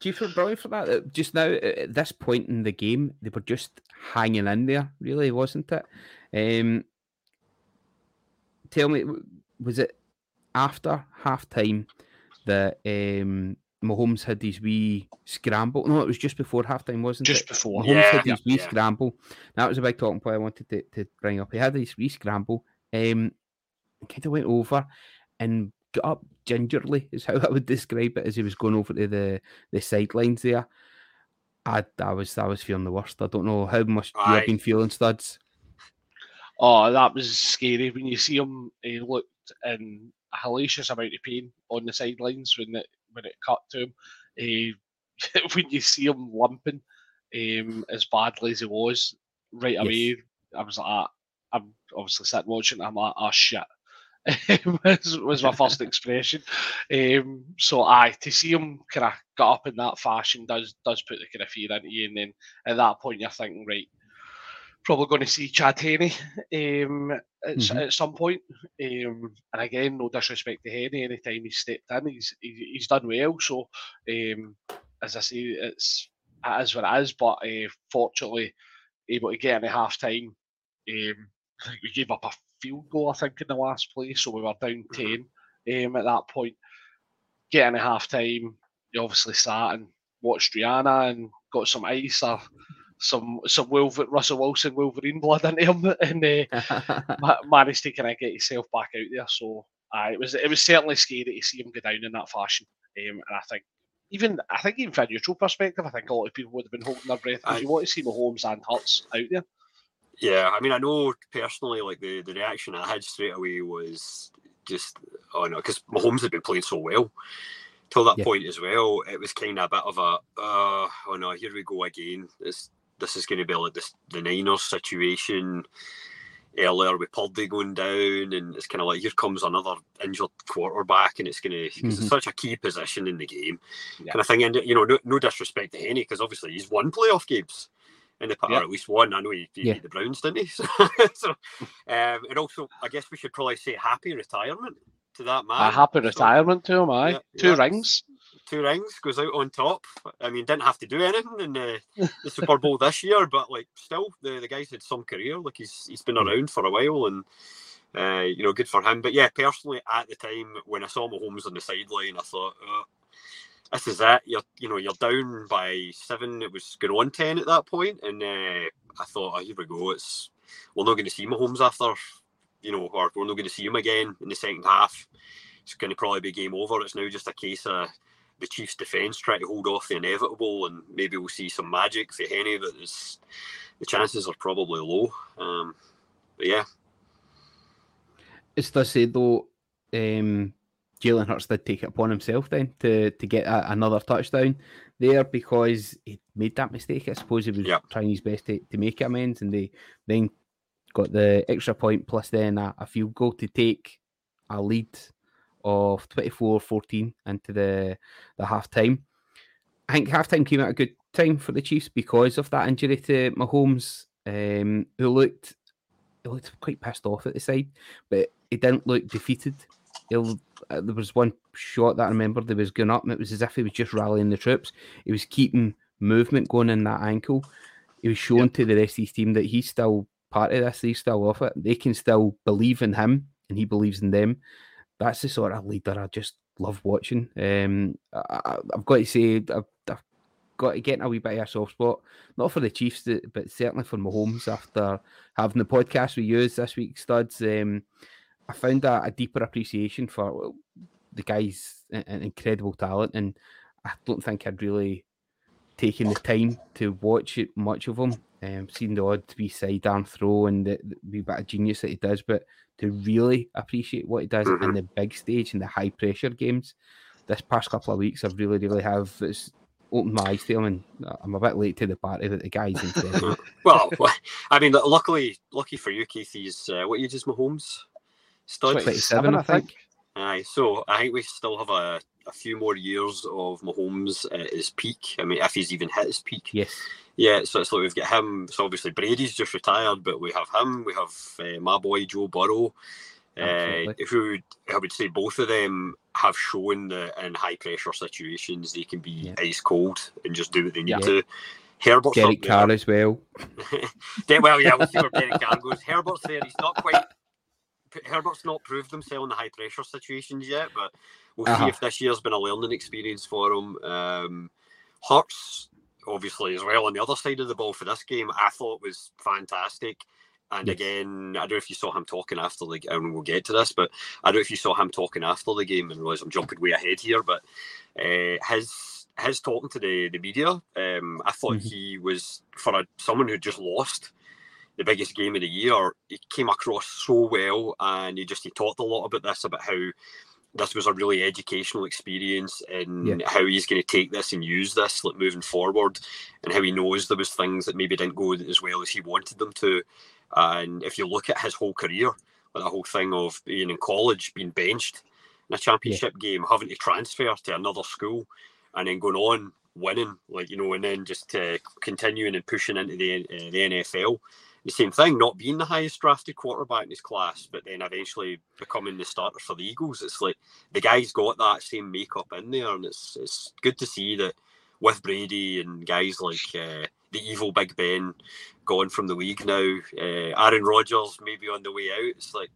Chiefs were brilliant for that. Just now, at this point in the game, they were just hanging in there, really, wasn't it? Um, tell me, was it after half time that um, Mahomes had these wee scramble? No, it was just before half time, wasn't Just it? Just before. Mahomes Yeah, had these wee yeah. scramble. That was a big talking point I wanted to, to bring up. He had this wee scramble, um, kind of went over and got up gingerly, is how [LAUGHS] I would describe it, as he was going over to the, the sidelines there. I, I was I was feeling the worst. I don't know how much you have been feeling, studs. Oh, that was scary when you see him. He looked in a hellacious amount of pain on the sidelines when it when it cut to him. He, [LAUGHS] when you see him limping um, as badly as he was, right Yes. away, I was like, ah, I'm obviously sitting watching. I'm like, oh shit. [LAUGHS] was, was my first expression. Um, so aye, to see him kind of got up in that fashion does does put the kind of fear into you, and then at that point you're thinking, right, probably going to see Chad Henne um, at, Mhm. at some point. Um, and again, no disrespect to Henne, anytime he's stepped in, he's he, he's done well. So um, as I say, it's it is what it is. But uh, fortunately, able to get in at half time. Um, I think we gave up a field goal, I think, in the last play, so we were down Mhm. 10 um, at that point. Getting a half time, you obviously sat and watched Rihanna and got some ice or some some Wolver- Russell Wilson Wolverine blood into him and uh, [LAUGHS] ma- managed to kind of get yourself back out there. So uh, it was it was certainly scary to see him go down in that fashion. Um, and I think even I think even from a neutral perspective, I think a lot of people would have been holding their breath because you want to see Mahomes and Hurts out there. Yeah, I mean, I know personally, like the, the reaction I had straight away was just, oh no, because Mahomes had been playing so well till that Yeah. point as well. It was kind of a bit of a, uh, oh no, here we go again. This this is going to be like this the Niners situation earlier with Purdy going down, and it's kind of like here comes another injured quarterback, and it's going to because Mhm. it's such a key position in the game, Yeah. kind of thing. And you know, no, no disrespect to Henne, because obviously he's won playoff games in the Yeah. or at least one. I know he, he Yeah. beat the Browns, didn't he? [LAUGHS] So, um, and also, I guess we should probably say happy retirement to that man. a happy So, retirement to him, aye. yeah, Two rings. two rings goes out on top. I mean, didn't have to do anything in the, the Super Bowl this year, but like still, the, the guy's had some career. Like he's he's been Mm. around for a while, and uh, you know, good for him. But yeah, personally, at the time when I saw Mahomes on the sideline, I thought, oh, this is it. You're you know you're down by seven. It was going on ten at that point, and uh, I thought, oh, here we go. It's we're not going to see Mahomes after, you know, or we're not going to see him again in the second half. It's going to probably be game over. It's now just a case of the Chiefs' defence trying to hold off the inevitable, and maybe we'll see some magic for Henne, but the chances are probably low. Um, but yeah, it's to say though, um, Jalen Hurts did take it upon himself then to to get a, another touchdown there because he made that mistake. I suppose he was Yeah. trying his best to, to make amends, and they then got the extra point plus then a, a field goal to take a lead of 24-14 into the the half time. I think halftime came at a good time for the Chiefs because of that injury to Mahomes, um, who looked he looked quite pissed off at the side, but he didn't look defeated. He'll, uh, there was one shot that I remember that was going up, and it was as if he was just rallying the troops. He was keeping movement going in that ankle. He was showing to the rest of his team that he's still part of this. He's still off it. They can still believe in him, and he believes in them. That's the sort of leader I just love watching. Um, I, I've got to say, I've, I've got to get in a wee bit of a soft spot, not for the Chiefs, but certainly for Mahomes after having the podcast we used this week, studs. Um, I found a, a deeper appreciation for well, the guy's an, incredible talent, and I don't think I'd really taken the time to watch it much of him. Um, seen the odd wee sidearm throw and the, the wee bit of genius that he does, but to really appreciate what he does in Mhm. the big stage and the high pressure games, this past couple of weeks, I've really, really have. It's opened my eyes to him, and I'm a bit late to the party, but the guy's [LAUGHS] incredible. well, [LAUGHS] I mean, luckily, lucky for you, Keith, he's uh, what age is Mahomes? Stud. 27, I think. Aye, so I think we still have a, a few more years of Mahomes at his peak. I mean, if he's even hit his peak. Yes. Yeah, so it's like we've got him. So obviously Brady's just retired, but we have him. We have uh, my boy Joe Burrow. Uh, who I would say both of them have shown that in high pressure situations they can be yeah. ice cold and just do what they need yeah. to. Herbert's Derek Carr as well. [LAUGHS] well, yeah, we'll see where Derek Carr goes. Herbert's there. He's not quite. Herbert's not proved himself in the high pressure situations yet, but we'll uh-huh. see if this year's been a learning experience for him. Um, Hurts, obviously, as well on the other side of the ball for this game, I thought was fantastic. And yes. again, I don't know if you saw him talking after the and we'll get to this, but I don't know if you saw him talking after the game and realize I'm jumping way ahead here, but uh, his his talking to the, the media, um, I thought mm-hmm. he was for a, someone who just lost the biggest game of the year. He came across so well, and he just he talked a lot about this about how this was a really educational experience and yeah. how he's going to take this and use this like moving forward and how he knows there was things that maybe didn't go as well as he wanted them to and if you look at his whole career like the whole thing of being in college being benched in a championship yeah. game having to transfer to another school and then going on winning like you know and then just uh, continuing and pushing into the, uh, the NFL the same thing, not being the highest drafted quarterback in his class, but then eventually becoming the starter for the Eagles. It's like the guy's got that same makeup in there, and it's it's good to see that with Brady and guys like uh, the evil Big Ben gone from the league now, uh, Aaron Rodgers maybe on the way out. It's like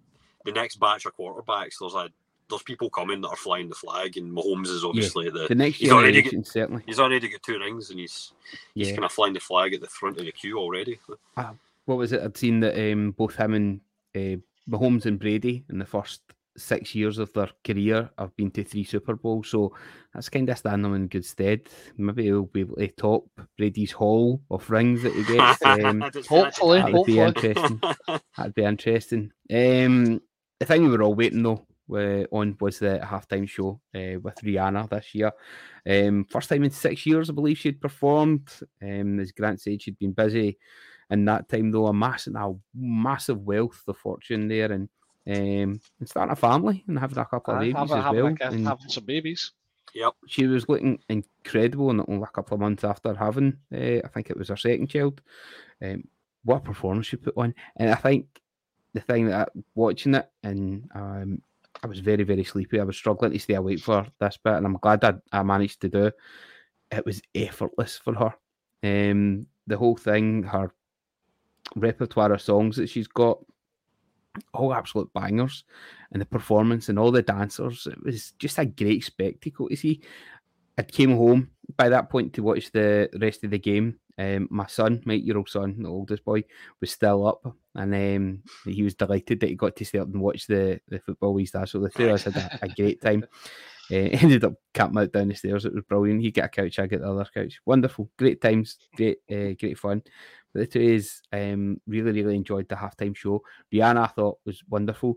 the next batch of quarterbacks. There's a there's people coming that are flying the flag, and Mahomes is obviously yeah, the, the next he's already get, certainly. He's already got two rings, and he's yeah. he's kind of flying the flag at the front of the queue already. Uh, what was it? I'd seen that um, both him and uh, Mahomes and Brady in the first six years of their career have been to three Super Bowls, so that's kind of standing them in good stead. Maybe he'll be able to top Brady's haul of rings that he gets. [LAUGHS] Um, hopefully, that'd hopefully. be interesting. [LAUGHS] that'd be interesting. Um, the thing we were all waiting though uh, on was the halftime show uh, with Rihanna this year. Um, first time in six years, I believe she'd performed. Um, as Grant said, she'd been busy in that time though a massive a massive wealth of fortune there and um and starting a family and having a couple of babies have, as well and having some babies yep she was looking incredible and only a couple of months after having uh, i think it was her second child um, what a performance she put on and i think the thing that watching it and um I was very, very sleepy. I was struggling to stay awake for this bit, and I'm glad that I managed to do. It was effortless for her. Um, the whole thing, her repertoire of songs that she's got, all absolute bangers, and the performance and all the dancers. It was just a great spectacle to see. I came home by that point to watch the rest of the game. Um, my son, my eight-year-old son, the oldest boy, was still up, and um, he was delighted that he got to stay up and watch the, the football we dad. So the three of us had a, a great time. [LAUGHS] [LAUGHS] Ended up camping out down the stairs. It was brilliant. He got a couch, I get the other couch. Wonderful, great times, great, uh, great fun. But the two is um, really, really enjoyed the halftime show. Rihanna, I thought was wonderful.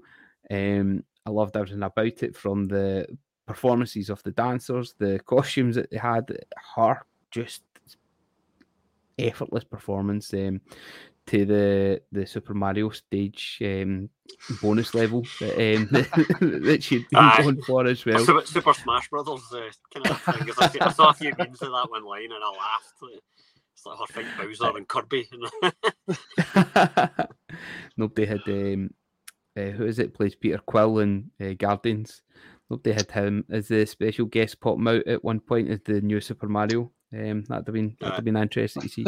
Um, I loved everything about it from the performances of the dancers, the costumes that they had, her just effortless performance um, to the the Super Mario stage um, bonus level that, um, [LAUGHS] that she'd been Aye. going for as well. Super, Super Smash Brothers uh, kind of thing. I saw a few memes of that one line and I laughed. It's like her fight Bowser and Kirby. [LAUGHS] [LAUGHS] Nobody had um, uh, who is it plays Peter Quill in uh, Guardians. Nobody had him as the special guest pop out at one point as the new Super Mario. Um, that'd have been that'd have been interesting to see.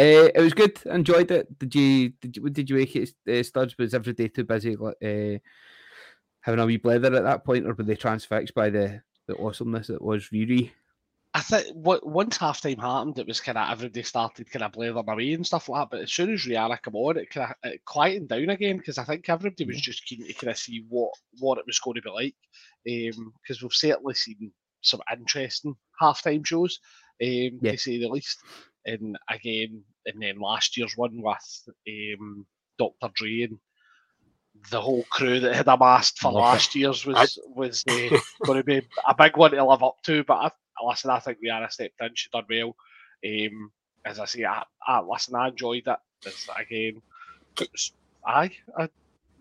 Uh, it was good. Enjoyed it. Did you? Did you? Did you make it? Uh, Studs was every day too busy uh, having a wee blether at that point, or were they transfixed by the the awesomeness that was Riri? I think what once halftime happened, it was kind of everybody started kind of blathering away and stuff like that. But as soon as Rihanna came on, it kind of it quietened down again because I think everybody was just keen to kind of see what what it was going to be like. Because um, we've certainly seen some interesting halftime shows, um, yeah. to say the least. And again, and then last year's one with um, Dr. Dre and the whole crew that had amassed for last year's was was uh, going to be a big one to live up to. But I listen, I think Rihanna stepped in. She done well. Um, as I say, I, I listen, I enjoyed it. It's, again, it's, aye, I,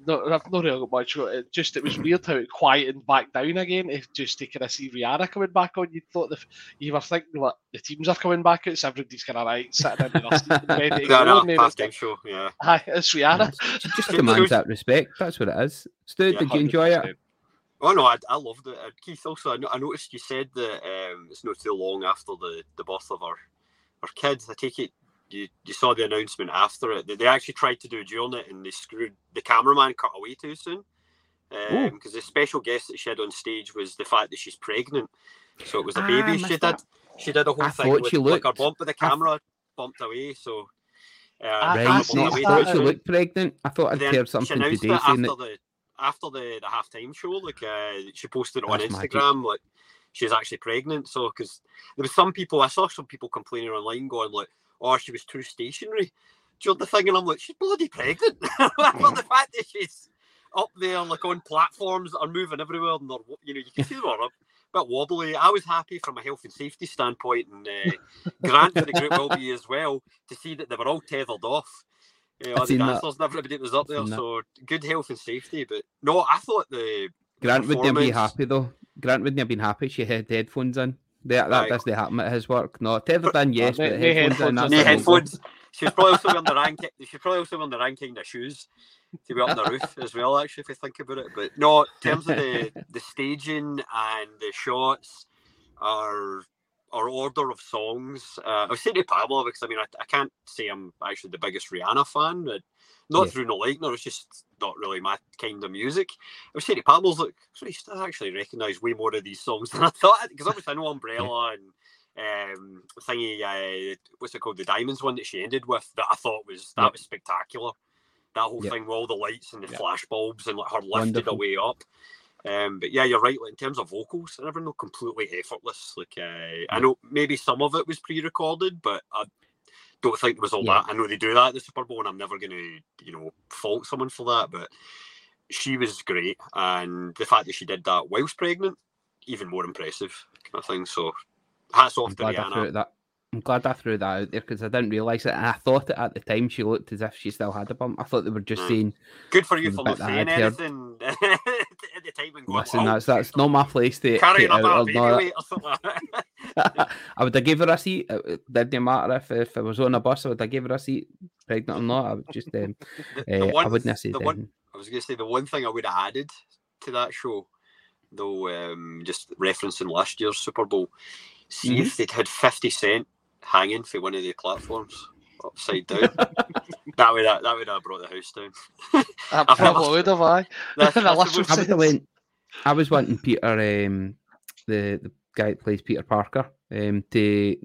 no, I've not really got much. It just it was weird how it quietened back down again. If just to kind of see Rihanna coming back on, you thought the you were thinking what the teams are coming back out, so everybody's kind of right sitting in their seat ready to Yeah, go. no, and then past it's game show. Yeah. Hi, it's Rihanna. She just commands that respect. That's what it is. Stu, Yeah, did you enjoy it? Oh no, I, I loved it. Uh, Keith, also, I, I noticed you said that um, it's not too long after the, the birth of our our kids. I take it you, you saw the announcement after it. They, they actually tried to do during it, and they screwed the cameraman cut away too soon. Because the special guest that she had on stage was the fact that she's pregnant, so it was a Ah, baby she did. that. She did a whole I thing thought with she like her bump, but the I- camera bumped away. So uh, I- I bumped see no, I away that, thought she soon. looked pregnant. I thought I'd heard something announced today saying after that. the after the the halftime show. Like uh, she posted it on That's magic. Instagram. Like she's actually pregnant. So because there was some people, I saw some people complaining online, going like, "Oh, she was too stationary." Do you know the thing? And I'm like, she's bloody pregnant. [LAUGHS] but the fact that she's up there, like on platforms that are moving everywhere, and they're, you know, you can see them are a bit wobbly. I was happy from a health and safety standpoint, and uh, Grant for the group will be as well to see that they were all tethered off. You know, I've the dancers and everybody that was up there, so good health and safety. But no, I thought the Grant wouldn't have been happy though. Grant wouldn't have been happy. She had headphones in. That, that Right. doesn't happen at his work. No, tethered in, yes, no- but no headphones in. headphones That's in. knee a no-go. headphones. She was probably also wearing the rank. She was probably also wearing the ranking kind of shoes to be up on the roof as well. Actually, if you think about it, but no, in terms of the [LAUGHS] the staging and the shots, our our order of songs. Uh, I was saying to Pablo because I mean I, I can't say I'm actually the biggest Rihanna fan. But not Yeah. through no like, no, it's just not really my kind of music. I was saying to Pablo's like, sorry, I actually recognise way more of these songs [LAUGHS] than I thought because obviously I know Umbrella and um thingy uh what's it called the diamonds one that she ended with that I thought was that Yep. was spectacular that whole Yep. thing with all the lights and the Yep. flash bulbs and like her lifted Wonderful. away up um but yeah you're right like in terms of vocals never no completely effortless like uh, I know maybe some of it was pre-recorded but I don't think there was all Yeah. that I know they do that at the Super Bowl and I'm never gonna you know fault someone for that but she was great and the fact that she did that whilst pregnant even more impressive kind of thing so hats off I'm to Rihanna that. I'm glad I threw that out there because I didn't realise it, and I thought it at the time. She looked as if she still had a bump. I thought they were just Mm. saying, good for you for not saying anything [LAUGHS] at the time and going "Listen, "Oh, that's that's not my place to." carrying to up out a or not." or. [LAUGHS] [LAUGHS] I would have gave her a seat. It it didn't matter if, if I was on a bus. I would have gave her a seat, pregnant or not. I would just, um, The- the uh, I one- wouldn't have said the one- I was going to say the one thing I would have added to that show, though, um, just referencing last year's Super Bowl, see Mhm. if they'd had 50 Cent hanging for one of the platforms upside down. [LAUGHS] that would have, that would have brought the house down. [LAUGHS] [LAUGHS] I probably would have, I. That's, that's last the I most- went. I was wanting Peter, um, the the guy that plays Peter Parker, um, to.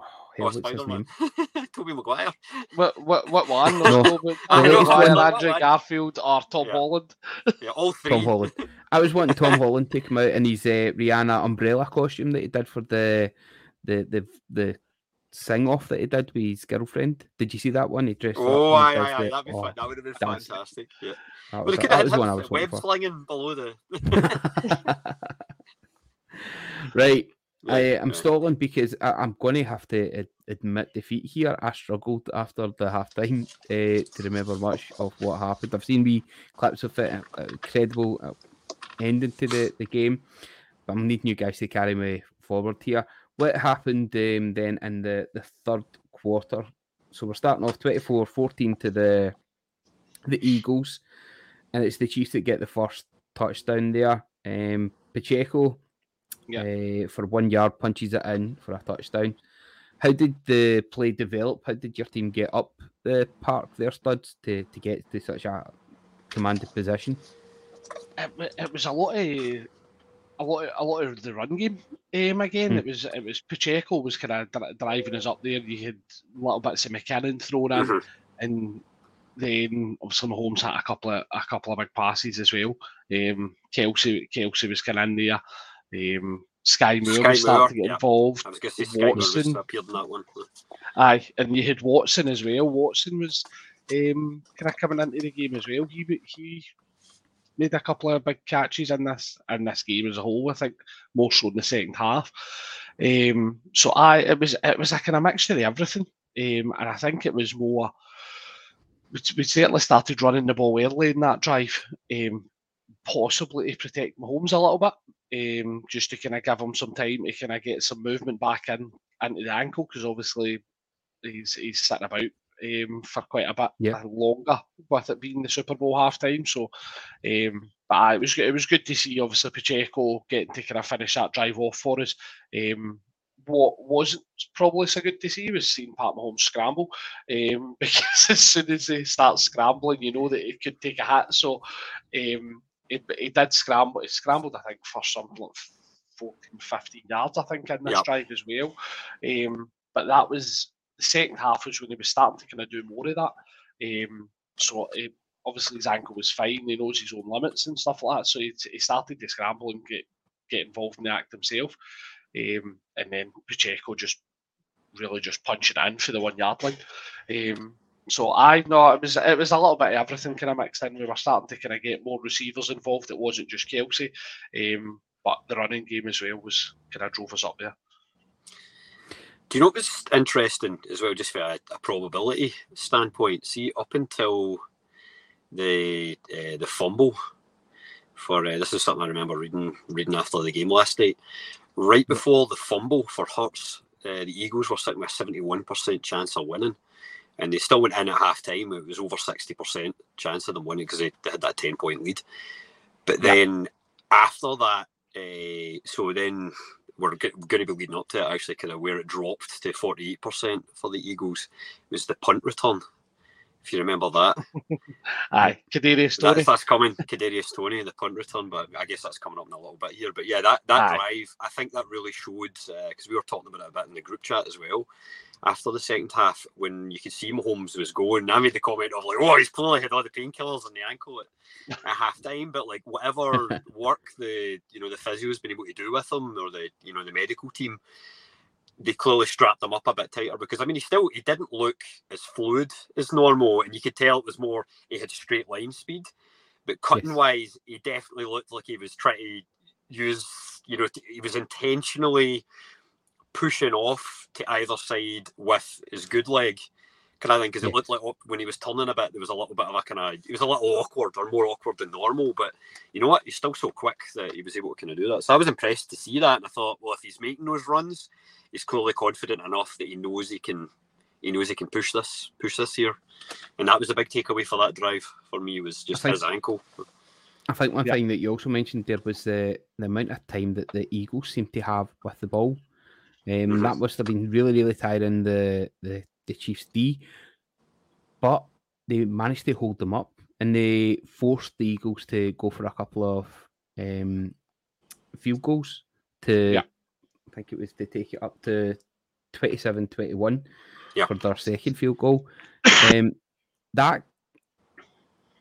Oh, oh, what's his Spider-Man. name? Tobey Maguire. What, what, what one? No. Let's go with I Tobey know, Maguire, one- Andrew one- Garfield, or Tom Yeah. Holland. Yeah, all three. Tom Holland. I was wanting Tom Holland to come out in his uh, Rihanna umbrella costume that he did for the the the the sing off that he did with his girlfriend. Did you see that one? He dressed Oh, up. aye, aye, aye. That'd be oh, fun. That would have been fantastic. Yeah. That was, that was one I was web slinging below the. [LAUGHS] right. I, I'm right. stalling because I, I'm going to have to ad- admit defeat here. I struggled after the half time uh, to remember much of what happened. I've seen wee clips of it, uh, incredible uh, ending to the, the game. But I'm needing you guys to carry me forward here. What happened um, then in the, the third quarter? So we're starting off 24 14 to the the Eagles, and it's the Chiefs that get the first touchdown there. Um, Pacheco uh, for one yard punches it in for a touchdown. How did the play develop? How did your team get up the park there, studs, to, to get to such a commanded position? It, it was a lot of a lot of, a lot of the run game. Um, again, Hmm. it was it was Pacheco was kind of dri- driving us up there. You had little bits of McKinnon thrown in, Mhm. and then obviously Mahomes had a couple of a couple of big passes as well. Um, Kelce Kelce was kind of in there. Um, Skyy Moore Skyy was starting Moore, to get yeah. involved. I was going to say Skyy Moore was Watson. appeared in that one. Aye, and you had Watson as well. Watson was um, kind of coming into the game as well. He he made a couple of big catches in this in this game as a whole. I think more so in the second half. Um, so I it was it was a kind of mixture of everything, um, and I think it was more we, certainly started running the ball early in that drive, um, possibly to protect Mahomes a little bit, um, just to kind of give him some time to kind of get some movement back in into the ankle because obviously he's he's sitting about um, for quite a bit longer with it being the Super Bowl halftime. So, um, but aye, it was good- it was good to see obviously Pacheco getting to kind of finish that drive off for us. Um, what wasn't probably so good to see was seeing Pat Mahomes scramble um, [LAUGHS] because as soon as he starts scrambling, you know that he could take a hit. So um, he, he did scramble. He scrambled, I think, for something like 14, 15 yards, I think, in this Yep. drive as well. Um, but that was the second half was when he was starting to kind of do more of that. Um, so it, obviously his ankle was fine. He knows his own limits and stuff like that. So he, he started to scramble and get get involved in the act himself. Um, and then Pacheco just really just punching in for the one yard line. Um, so I know it was it was a little bit of everything kind of mixed in. We were starting to kind of get more receivers involved. It wasn't just Kelce, um, but the running game as well was kind of drove us up there. Do you know what was interesting as well, just for a, a probability standpoint? See, up until the uh, the fumble for uh, this is something I remember reading reading after the game last night. Right before the fumble for Hurts, uh, the Eagles were sitting with a seventy one percent chance of winning, and they still went in at half time. It was over sixty percent chance of them winning because they, they had that ten point lead. But Yeah. then after that, uh, so then we're going to be leading up to it actually, kind of where it dropped to 48% for the Eagles was the punt return. If you remember that, [LAUGHS] Aye, Kadarius Toney. that's, that's coming. Kadarius Toney, the punt return, but I guess that's coming up in a little bit here. But yeah, that, that Aye. drive, I think that really showed uh, because we were talking about it a bit in the group chat as well. After the second half, when you could see Mahomes was going, I made the comment of like, "Oh, he's clearly had all the painkillers on the ankle at, [LAUGHS] at half time." But like, whatever [LAUGHS] work the you know the physio's been able to do with him, or the you know the medical team, they clearly strapped him up a bit tighter because I mean he still he didn't look as fluid as normal, and you could tell it was more he had straight line speed, but cutting Yes. wise he definitely looked like he was trying to use you know he was intentionally pushing off to either side with his good leg. Can I think because it looked like when he was turning a bit, there was a little bit of a kind of he was a little awkward or more awkward than normal. But you know what? He's still so quick that he was able to kind of do that. So I was impressed to see that, and I thought, well, if he's making those runs, he's clearly confident enough that he knows he can. He knows he can push this, push this here, and that was a big takeaway for that drive for me. Was just think- his ankle. I think one Yeah. thing that you also mentioned there was the, the amount of time that the Eagles seem to have with the ball. Um. That must have been really, really tiring the, the, the Chiefs D. But they managed to hold them up and they forced the Eagles to go for a couple of um, field goals to, Yeah. I think it was to take it up to 27 21 Yeah. for their second field goal. [COUGHS] um, that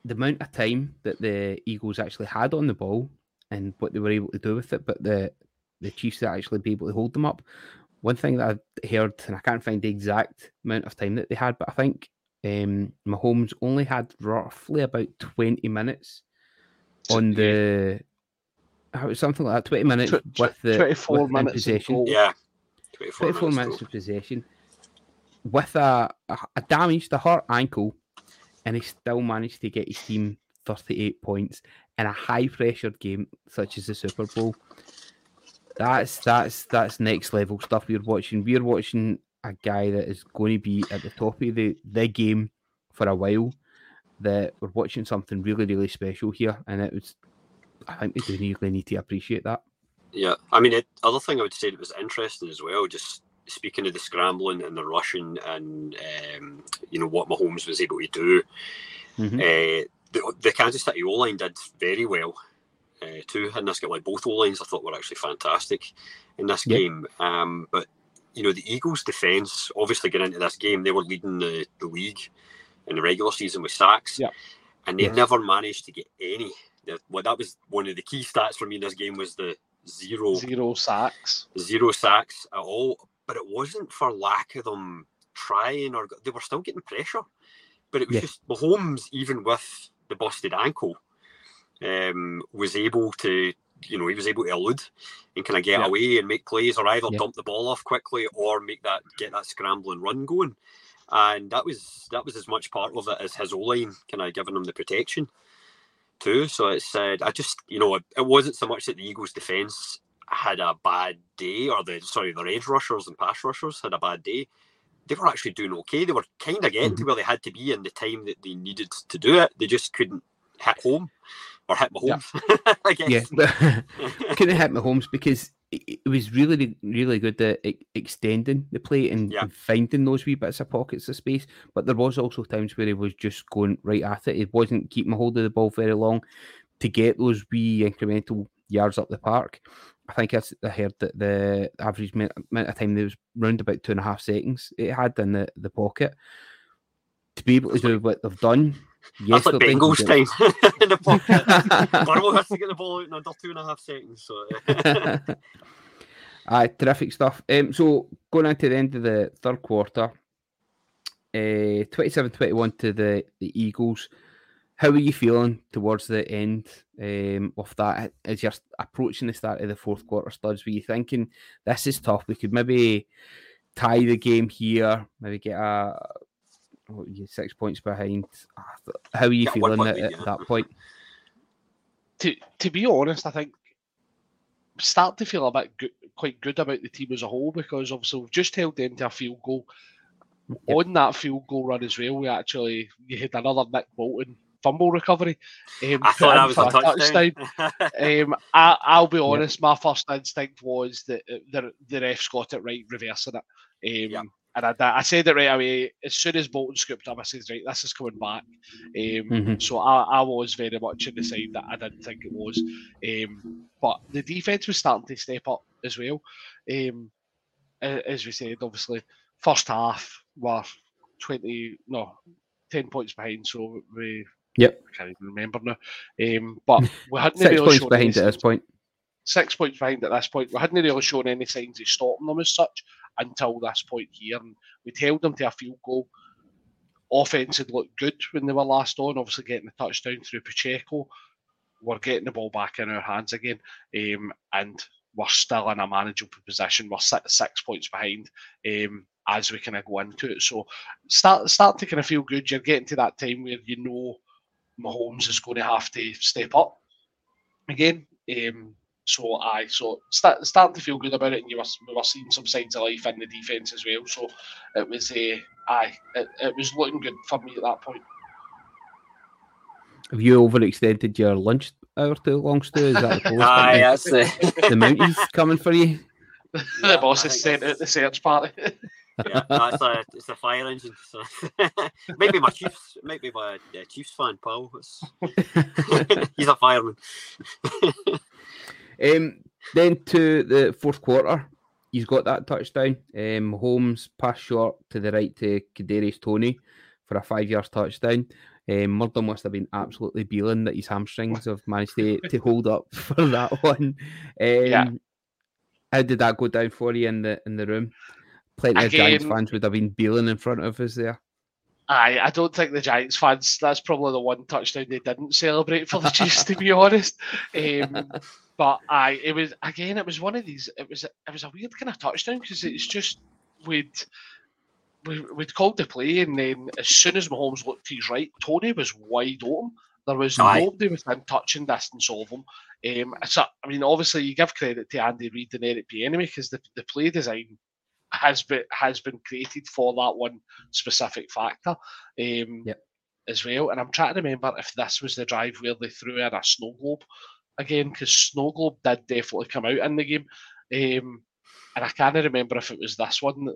the amount of time that the Eagles actually had on the ball and what they were able to do with it, but the the Chiefs to actually be able to hold them up. One thing that I've heard, and I can't find the exact amount of time that they had, but I think um, Mahomes only had roughly about 20 minutes on the. It was something like that, 20 minutes Tw- tw- with the 24 with minutes in possession. goal. Yeah, twenty-four, 24 minutes minutes. of possession with a, a, a damaged, a hurt ankle, and he still managed to get his team 38 points in a high pressured game such as the Super Bowl. That's that's that's next level stuff we're watching. We're watching a guy that is going to be at the top of the, the game for a while. That we're watching something really, really special here, and it was. I think we do really need to appreciate that. Yeah, I mean, it, other thing I would say that was interesting as well, just speaking of the scrambling and the rushing and um, you know what Mahomes was able to do. Mhm. Uh, the, the Kansas City O line did very well uh, too in this game. Like both O lines, I thought were actually fantastic in this Yeah. game. Um, but you know, the Eagles' defense obviously getting into this game, they were leading the, the league in the regular season with sacks, Yeah. and they never managed to get any. Well, that was one of the key stats for me in this game was the zero Zero sacks. zero sacks at all. But it wasn't for lack of them trying or they were still getting pressure. But it was Yeah. just Mahomes, even with the busted ankle, um, was able to, you know, he was able to elude and kind of get Yeah. away and make plays or either Yeah. dump the ball off quickly or make that get that scrambling run going. and that was that was as much part of it as his O line kind of giving him the protection too. So it said, I just you know it, it wasn't so much that the Eagles' defense had a bad day, or the sorry, their edge rushers and pass rushers had a bad day. They were actually doing okay. They were kind of getting mm-hmm. to where they had to be in the time that they needed to do it. They just couldn't hit home or hit Mahomes. Yeah, [LAUGHS] I guess. yeah. [LAUGHS] couldn't hit Mahomes because it was really, really good at extending the play and, yeah. and, finding those wee bits of pockets of space. But there was also times where he was just going right at it. He wasn't keeping a hold of the ball very long to get those wee incremental yards up the park. I think I heard that the average amount of time there was round about two and a half seconds it had in the, the pocket. To be able to do what they've done Yes, That's like Bengals time [LAUGHS] in the pocket. [LAUGHS] Burrow has to get the ball out in under two and a half seconds. So. [LAUGHS] Aye, terrific stuff. Um, so going into the end of the third quarter, uh, 27-21 to the, the Eagles. How are you feeling towards the end um, of that as you're approaching the start of the fourth quarter studs? Were you thinking this is tough? We could maybe tie the game here, maybe get a what you six points behind. How are you yeah, feeling at, at that point? To to be honest, I think start to feel a bit good, quite good about the team as a whole because obviously we've just held them to a field goal. Yep. On that field goal run as well, we actually you had another Nick Bolton fumble recovery. Um, I thought that was a [LAUGHS] touchdown. touchdown. [LAUGHS] um, I, will be honest, yep. my first instinct was that the, the refs got it right, reversing it. Um, yep. And I, I, said it right away. As soon as Bolton scooped up, I said, right, this is coming back. Um, mm-hmm. So I, I, was very much in the side that I didn't think it was. Um, but the defence was starting to step up as well. Um, as we said, obviously, first half were 20, no, 10 points behind. So we Yep. I can't even remember now. Um, but we hadn't six really points behind at this point. Six points behind at this point. We hadn't really shown any signs of stopping them as such until this point here. And we'd held them to a field goal. Offense had looked good when they were last on, obviously getting the touchdown through Pacheco. We're getting the ball back in our hands again. Um, and we're still in a manageable position. We're six, six points behind um, as we kind of go into it. So start start to kind of feel good. You're getting to that time where you know Mahomes is going to have to step up again. Um, so I so start, starting to feel good about it, and you were we were seeing some signs of life in the defence as well. So it was a uh, aye, it, it was looking good for me at that point. Have you overextended your lunch hour too long, Stu? Is that the [LAUGHS] Aye, that's [LAUGHS] the the Mounties coming for you. [LAUGHS] the boss has sent out the search party. yeah, that's a it's a fire engine. So maybe my Chiefs, maybe my uh, Chiefs fan, pal. He's a fireman. Um, then to the fourth quarter, he's got that touchdown. Um, Holmes pass short to the right to Kadarius Toney for a five yards touchdown. Um, Murdo must have been absolutely beeling that his hamstrings have managed to, to hold up [LAUGHS] for that one. Um, yeah. How did that go down for you in the in the room? Plenty of Giants fans would have been beeling in front of us there. I I don't think the Giants fans. That's probably the one touchdown they didn't celebrate for the [LAUGHS] Chiefs, to be honest. Um, but I, it was again, it was one of these. It was it was a weird kind of touchdown because it's just we'd we, we'd called the play, and then as soon as Mahomes looked to his right, Toney was wide open. There was Aye. nobody within touching distance of him. Um, so, I mean, obviously, you give credit to Andy Reid and Eric Bieniemy because the, the play design has been has been created for that one specific factor um, yep. as well. And I'm trying to remember if this was the drive where they threw in a snow globe again because snow globe did definitely come out in the game. Um, and I can't remember if it was this one that,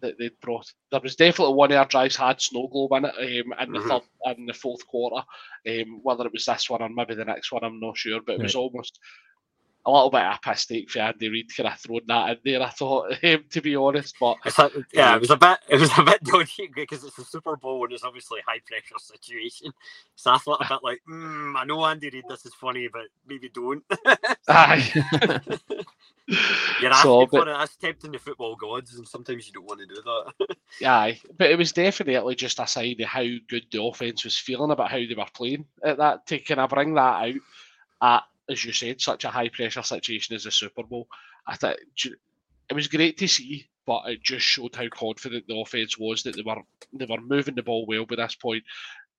that they brought. There was definitely one of our drives had snow globe in it um, in the mm-hmm. third in the fourth quarter. Um, whether it was this one or maybe the next one, I'm not sure. But it right. was almost a little bit of a mistake for Andy Reid kind of thrown that in there. I thought, [LAUGHS] um, to be honest, but yeah, um, it was a bit, it was a bit [LAUGHS] dodgy because it's a Super Bowl and it's obviously a high pressure situation. So I thought a bit like, mm, I know Andy Reid, this is funny, but maybe don't. [LAUGHS] Aye. You're asking so, but, for it. That's tempting the football gods, and sometimes you don't want to do that. aye, but it was definitely just a sign of how good the offense was feeling about how they were playing at that to kind of bring that out at as you said, such a high pressure situation as the Super Bowl. I thought it was great to see but it just showed how confident the offense was that they were they were moving the ball well by this point.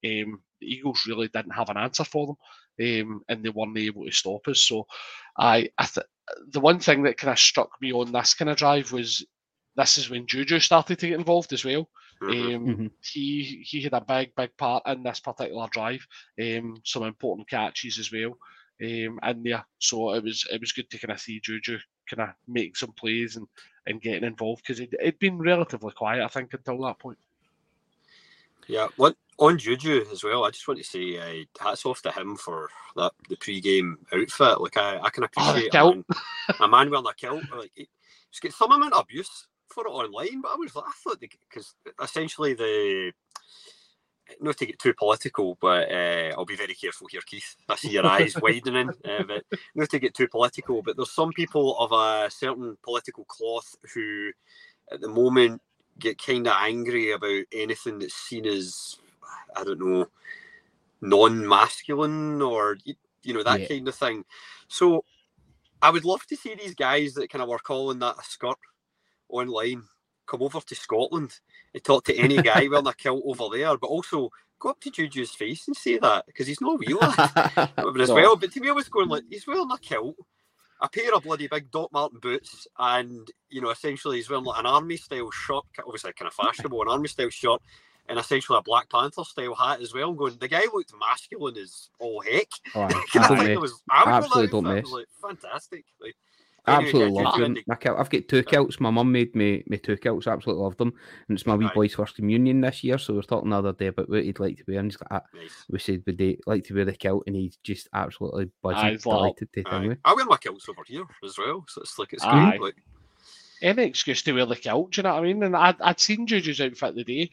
Um, the Eagles really didn't have an answer for them, um, and they weren't able to stop us. So, I, I th- the one thing that kind of struck me on this kind of drive was this is when Juju started to get involved as well. Mhm. Um, Mhm. He he had a big big part in this particular drive. Um, some important catches as well. Um, in there, so it was it was good to kind of see Juju kind of make some plays and, and getting involved because it had been relatively quiet, I think, until that point. Yeah, what on Juju as well. I just want to say uh, hats off to him for that the pre-game outfit. Like I, I can Oh, appreciate a, kilt. man, a man wearing a kilt. Like he- he's got some amount of abuse for it online, but I was like, I thought because essentially the not to get too political, but uh, I'll be very careful here, Keith. I see your eyes [LAUGHS] widening, uh, but not to get too political. But there's some people of a certain political cloth who, at the moment, get kind of angry about anything that's seen as, I don't know, non-masculine or you know that Yeah. kind of thing. So, I would love to see these guys that kind of were calling that a skirt online come over to Scotland and talk to any guy wearing a kilt over there, but also go up to Juju's face and say that because he's not real [LAUGHS] but as well. But to me, I was going like he's wearing a kilt, a pair of bloody big Doc Martin boots, and you know, essentially he's wearing like an army style shirt, obviously kind of fashionable, an army style shirt, and essentially a Black Panther style hat as well. I'm going, the guy looked masculine as all heck. Oh, I [LAUGHS] Don't think mess. it was, I would Absolutely don't I was like, fantastic. Like, I absolutely yeah, love Juju them. and My kilt, I've got two kilts. My mum made me, me two kilts. Absolutely love them. And it's my wee Aye. boy's first communion this year. So we were talking the other day about what he'd like to wear. And he's like, the- Nice. we said, would they like to wear the kilt? And he's just absolutely buzzing, Aye, it's like- delighted to tell Aye. I wear my kilts over here as well, so it's like it's Aye. great. Like, Any excuse to wear the kilt, do you know what I mean? And I'd, I'd seen Juju's outfit the day,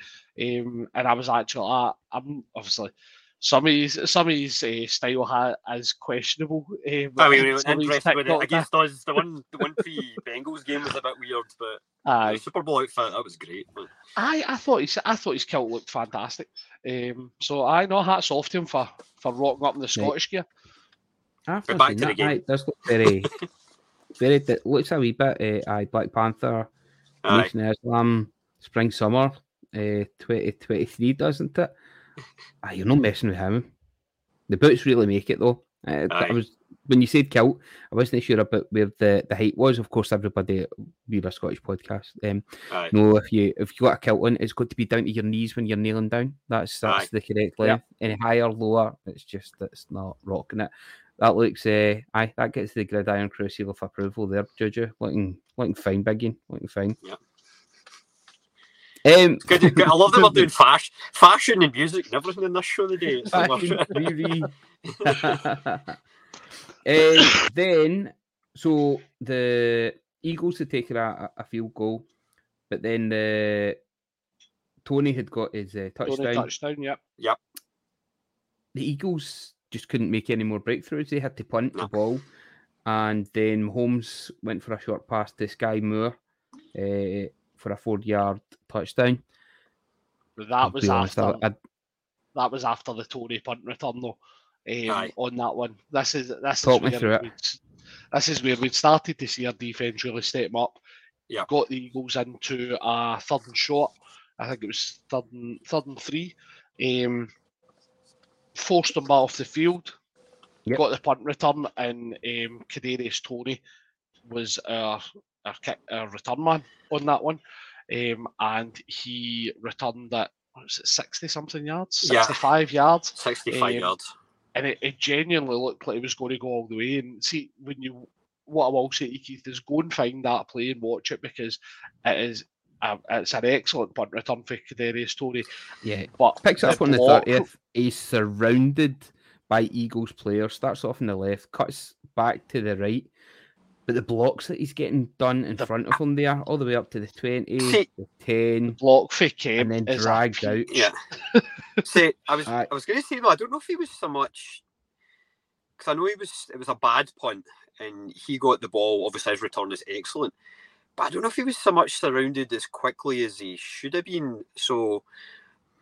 um, and I was actually, uh, I'm obviously, some of his, some of his uh, style ha- is questionable. Um, I mean, and some interested with it TikTok against us. The one, the one [LAUGHS] pre Bengals game was a bit weird, but Aye. the Super Bowl outfit that was great. Like, I I thought his I thought his kilt looked fantastic. Um, so I know hats off to him for for rocking up in the Scottish gear. I've back seen to the that. game. Aye, it does look very, [LAUGHS] very, it looks a wee bit, uh, aye, Black Panther, Aye. Nation of Islam, Spring Summer, uh, 2023, doesn't it? Aye, you're not messing with him. The boots really make it though. Uh, I was when you said kilt, I wasn't sure about where the, the height was. Of course, everybody we're a Scottish podcast. Um, Aye. no, if you if you got a kilt on, it's got to be down to your knees when you're kneeling down. That's that's Aye. the correct Yeah. length. Any higher, lower, it's just it's not rocking it. That looks, uh, aye, that gets the gridiron crew seal of approval there, Juju. Looking, looking fine, Biggie. Looking fine. Yeah. Um, Good, good. I love [LAUGHS] that we're doing fashion, fashion and music and everything in this show today. It's so much- Fashion [LAUGHS] TV. [LAUGHS] uh, then, so the Eagles had taken a, a field goal, but then the Toney had got his uh, Toney touchdown. touchdown, yep. The Eagles just couldn't make any more breakthroughs. They had to punt No. the ball, and then Holmes went for a short pass to Skyy Moore uh, for a four-yard touchdown. But I'll that was be honest, after I- I- that was after the Toney punt return though. Um, on that one, this is this Talk is where we'd- this is where we'd started to see our defense really step up. Yeah. got the Eagles into a third and short. I think it was third and third and three. Um, forced them off the field. Yep. Got the punt return, and um, Kadarius Toney was our our, kick, our return man on that one, um, and he returned it. What was it, sixty something yards, Yeah. sixty-five yards, 65 Um, yards. and it, it genuinely looked like it was going to go all the way. And see, when you, what I will say to you, Keith, is go and find that play and watch it because it is. A, it's an excellent punt return for Kadarius Toney, yeah, but picks it up on the thirtieth. He's surrounded by Eagles players. Starts off on the left, cuts back to the right. But the blocks that he's getting done in The- front of him there, all the way up to the 20, See- the 10, block for Kemp and then is a dragged out. Yeah. [LAUGHS] See, I was Aye. I was going to say though, I don't know if he was so much because I know he was. It was a bad punt, and he got the ball. Obviously, his return is excellent, but I don't know if he was so much surrounded as quickly as he should have been. So,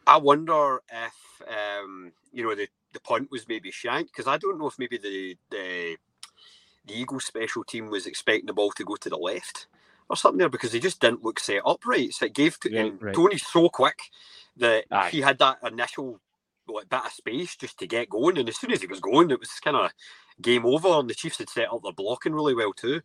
I wonder if um, you know the the punt was maybe shanked because I don't know if maybe the the the Eagles special team was expecting the ball to go to the left. or something there because they just didn't look set up right. So it gave to Yeah, right. Toney's so quick that Aye. he had that initial like bit of space just to get going, and as soon as he was going, it was kind of game over. And the Chiefs had set up their blocking really well too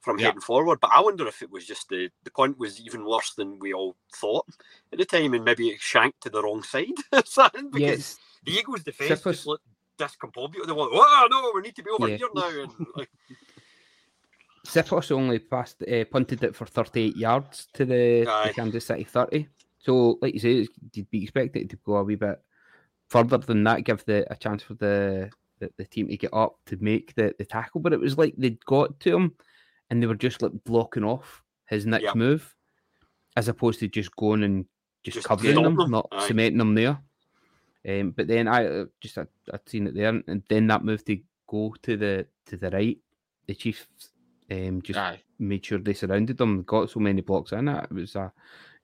from Yeah. heading forward. But I wonder if it was just the the punt was even worse than we all thought at the time, and maybe it shanked to the wrong side. [LAUGHS] or something, because Yes, the Eagles' just looked discombobulated. They were like, [LAUGHS] "Oh no, we need to be over Yeah. here now." And like, Siposs only passed, uh, punted it for 38 yards to the, the Kansas City 30. So, like you say, you'd be expected to go a wee bit further than that, give the a chance for the, the, the team to get up to make the, the tackle. But it was like they'd got to him and they were just like blocking off his next Yep. move, as opposed to just going and just, Just covering them, them. not Aye. cementing them there. Um, but then I uh, just I, I'd seen it there, and then that move to go to the to the right, the Chiefs um, just Aye. made sure they surrounded them, got so many blocks in it. It was a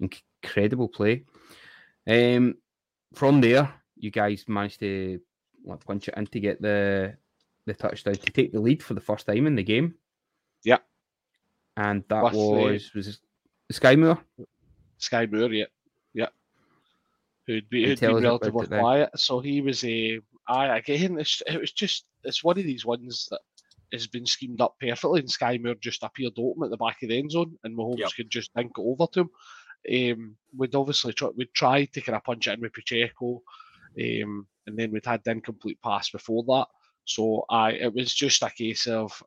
incredible play. Um, from there, you guys managed to like, punch it in to get the the touchdown to take the lead for the first time in the game. Yeah, and that With the- was was it Skyy Moore. Skyy Moore, yeah, yeah, who'd, be, who'd tell been relatively it then. quiet. So he was a. I again, it's, it was just it's one of these ones that has been schemed up perfectly, and Skyy Moore just appeared open at the back of the end zone, and Mahomes Yep. could just dink it over to him. Um, we'd obviously try, we'd tried to kind of punch it in with Pacheco, um, and then we'd had the incomplete pass before that. So I, it was just a case of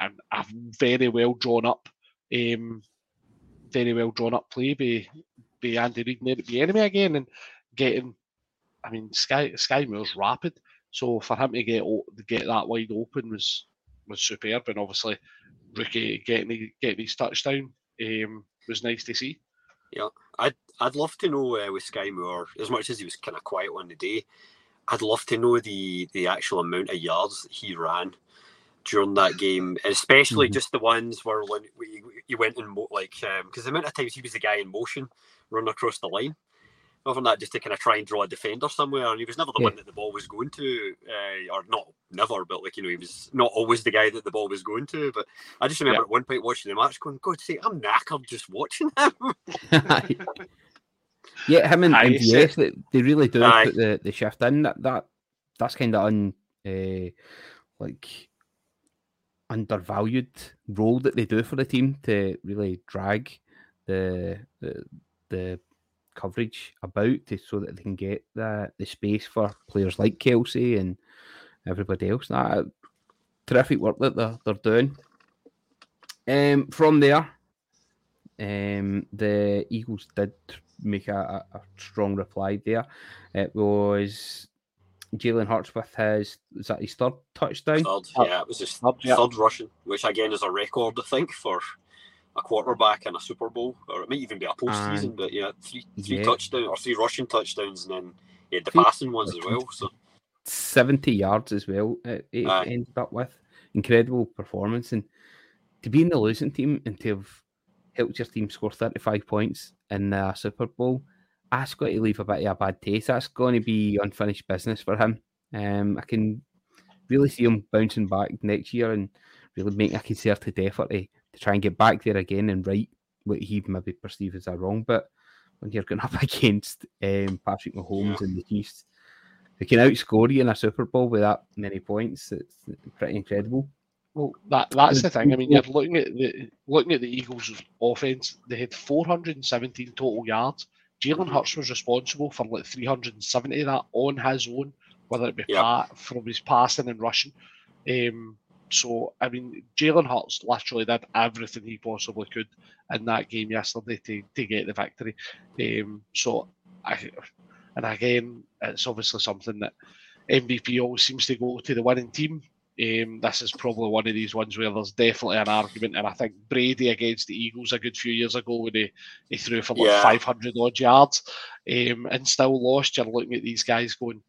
a, a very well drawn up, um, very well drawn up play by, by Andy Reid and Eric Bieniemy again, and getting. I mean, Skyy Skyy Moore's rapid, so for him to get get that wide open was was superb, and obviously rookie getting getting his touchdown um, was nice to see. Yeah, I'd I'd love to know uh, with Skyy Moore, as much as he was kind of quiet on the day, I'd love to know the the actual amount of yards that he ran during that game, especially Mhm. just the ones where when he went in mo- like because the amount of times he was the guy in motion running across the line. Other than that, just to kind of try and draw a defender somewhere, and he was never the Yeah. one that the ball was going to, uh, or not never, but like you know, he was not always the guy that the ball was going to. But I just remember Yeah. at one point watching the match, going, "God, sake, I'm knackered just watching him." [LAUGHS] yeah, him and Aye, MVS, they, they really do Aye. put the, the shift in. That that that's kind of un uh, like undervalued role that they do for the team to really drag the the, the coverage about to so that they can get the the space for players like Kelce and everybody else. That terrific work that they're, they're doing. Um, from there, um, the Eagles did make a, a, a strong reply there. It was Jalen Hurts with his was that his third touchdown? Third, Third. yeah, it was his Third, yeah. third rushing, which again is a record, I think, for a quarterback in a Super Bowl, or it might even be a postseason. And- but yeah, three three Yeah. touchdowns or three rushing touchdowns, and then yeah, the Three passing ones as well. So 70 yards as well. It, it Aye. ended up with incredible performance, and to be in the losing team and to have helped your team score 35 points in the Super Bowl, that's got to leave a bit of a bad taste. That's going to be unfinished business for him. Um, I can really see him bouncing back next year and really making a concerted effort to, to try and get back there again and right what he maybe perceived as a wrong. But when you're going [LAUGHS] up against um, Patrick Mahomes and the Chiefs, who can outscore you in a Super Bowl with that many points, it's pretty incredible. Well, that that's the thing. I mean, you're looking at the looking at the Eagles' offense. They had 417 total yards. Jalen Hurts was responsible for like 370 of that on his own, whether it be Yep. pa- from his passing and rushing. Um, so I mean, Jalen Hurts literally did everything he possibly could in that game yesterday to, to get the victory. Um, so I, and again, it's obviously something that MVP always seems to go to the winning team. Um, this is probably one of these ones where there's definitely an argument, and I think Brady against the Eagles a good few years ago when he, he threw for like Yeah. 500 odd yards um, and still lost. You're looking at these guys going,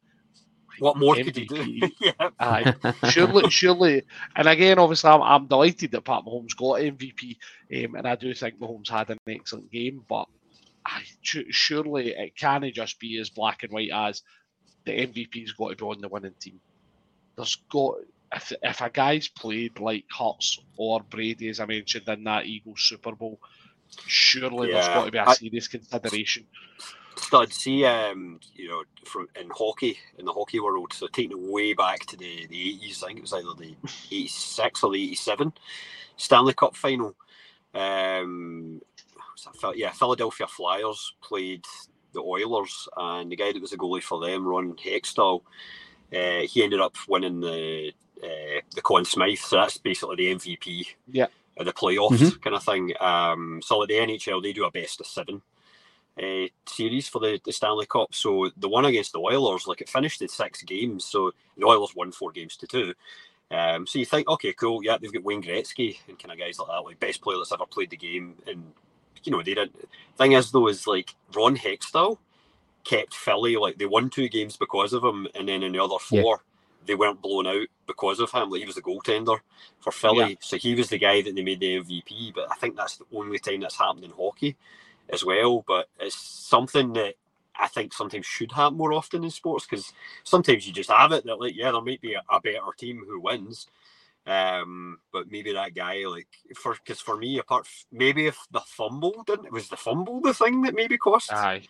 what more could he do? MVP. [LAUGHS] yeah, [LAUGHS] aye, surely, [LAUGHS] surely, and again, obviously, I'm, I'm delighted that Pat Mahomes got MVP, um, and I do think Mahomes had an excellent game, but I, su- surely it can't just be as black and white as the MVP's got to be on the winning team. There's got, if, if a guy's played like Hurts or Brady, as I mentioned in that Eagles Super Bowl, surely there's got to be a I- serious consideration. Stud, see, um, you know, from in hockey, in the hockey world, so taking it way back to the, the 80s, I think it was either the [LAUGHS] 86 or the 87 Stanley Cup final. Um, that yeah, Philadelphia Flyers played the Oilers, and the guy that was the goalie for them, Ron Hextall, uh, he ended up winning the uh, the Conn Smythe, so that's basically the MVP Yeah. of the playoffs Mhm. kind of thing. Um, so like the NHL, they do a best of seven uh, series for the, the Stanley Cup. So the one against the Oilers, like it finished in six games. So the Oilers won four games to two. Um, so you think, okay, cool, yeah, they've got Wayne Gretzky and kind of guys like that, like best player that's ever played the game. And you know, they didn't. Thing is, though, is like Ron Hextall kept Philly like they won two games because of him, and then in the other Yeah. four. They weren't blown out because of him. Like he was the goaltender for Philly, so he was the guy that they made the MVP. But I think that's the only time that's happened in hockey as well. But it's something that I think sometimes should happen more often in sports because sometimes you just have it that like yeah, there might be a, a better team who wins, um, but maybe that guy like for because for me apart f- maybe if the fumble didn't it was the fumble the thing that maybe cost Aye.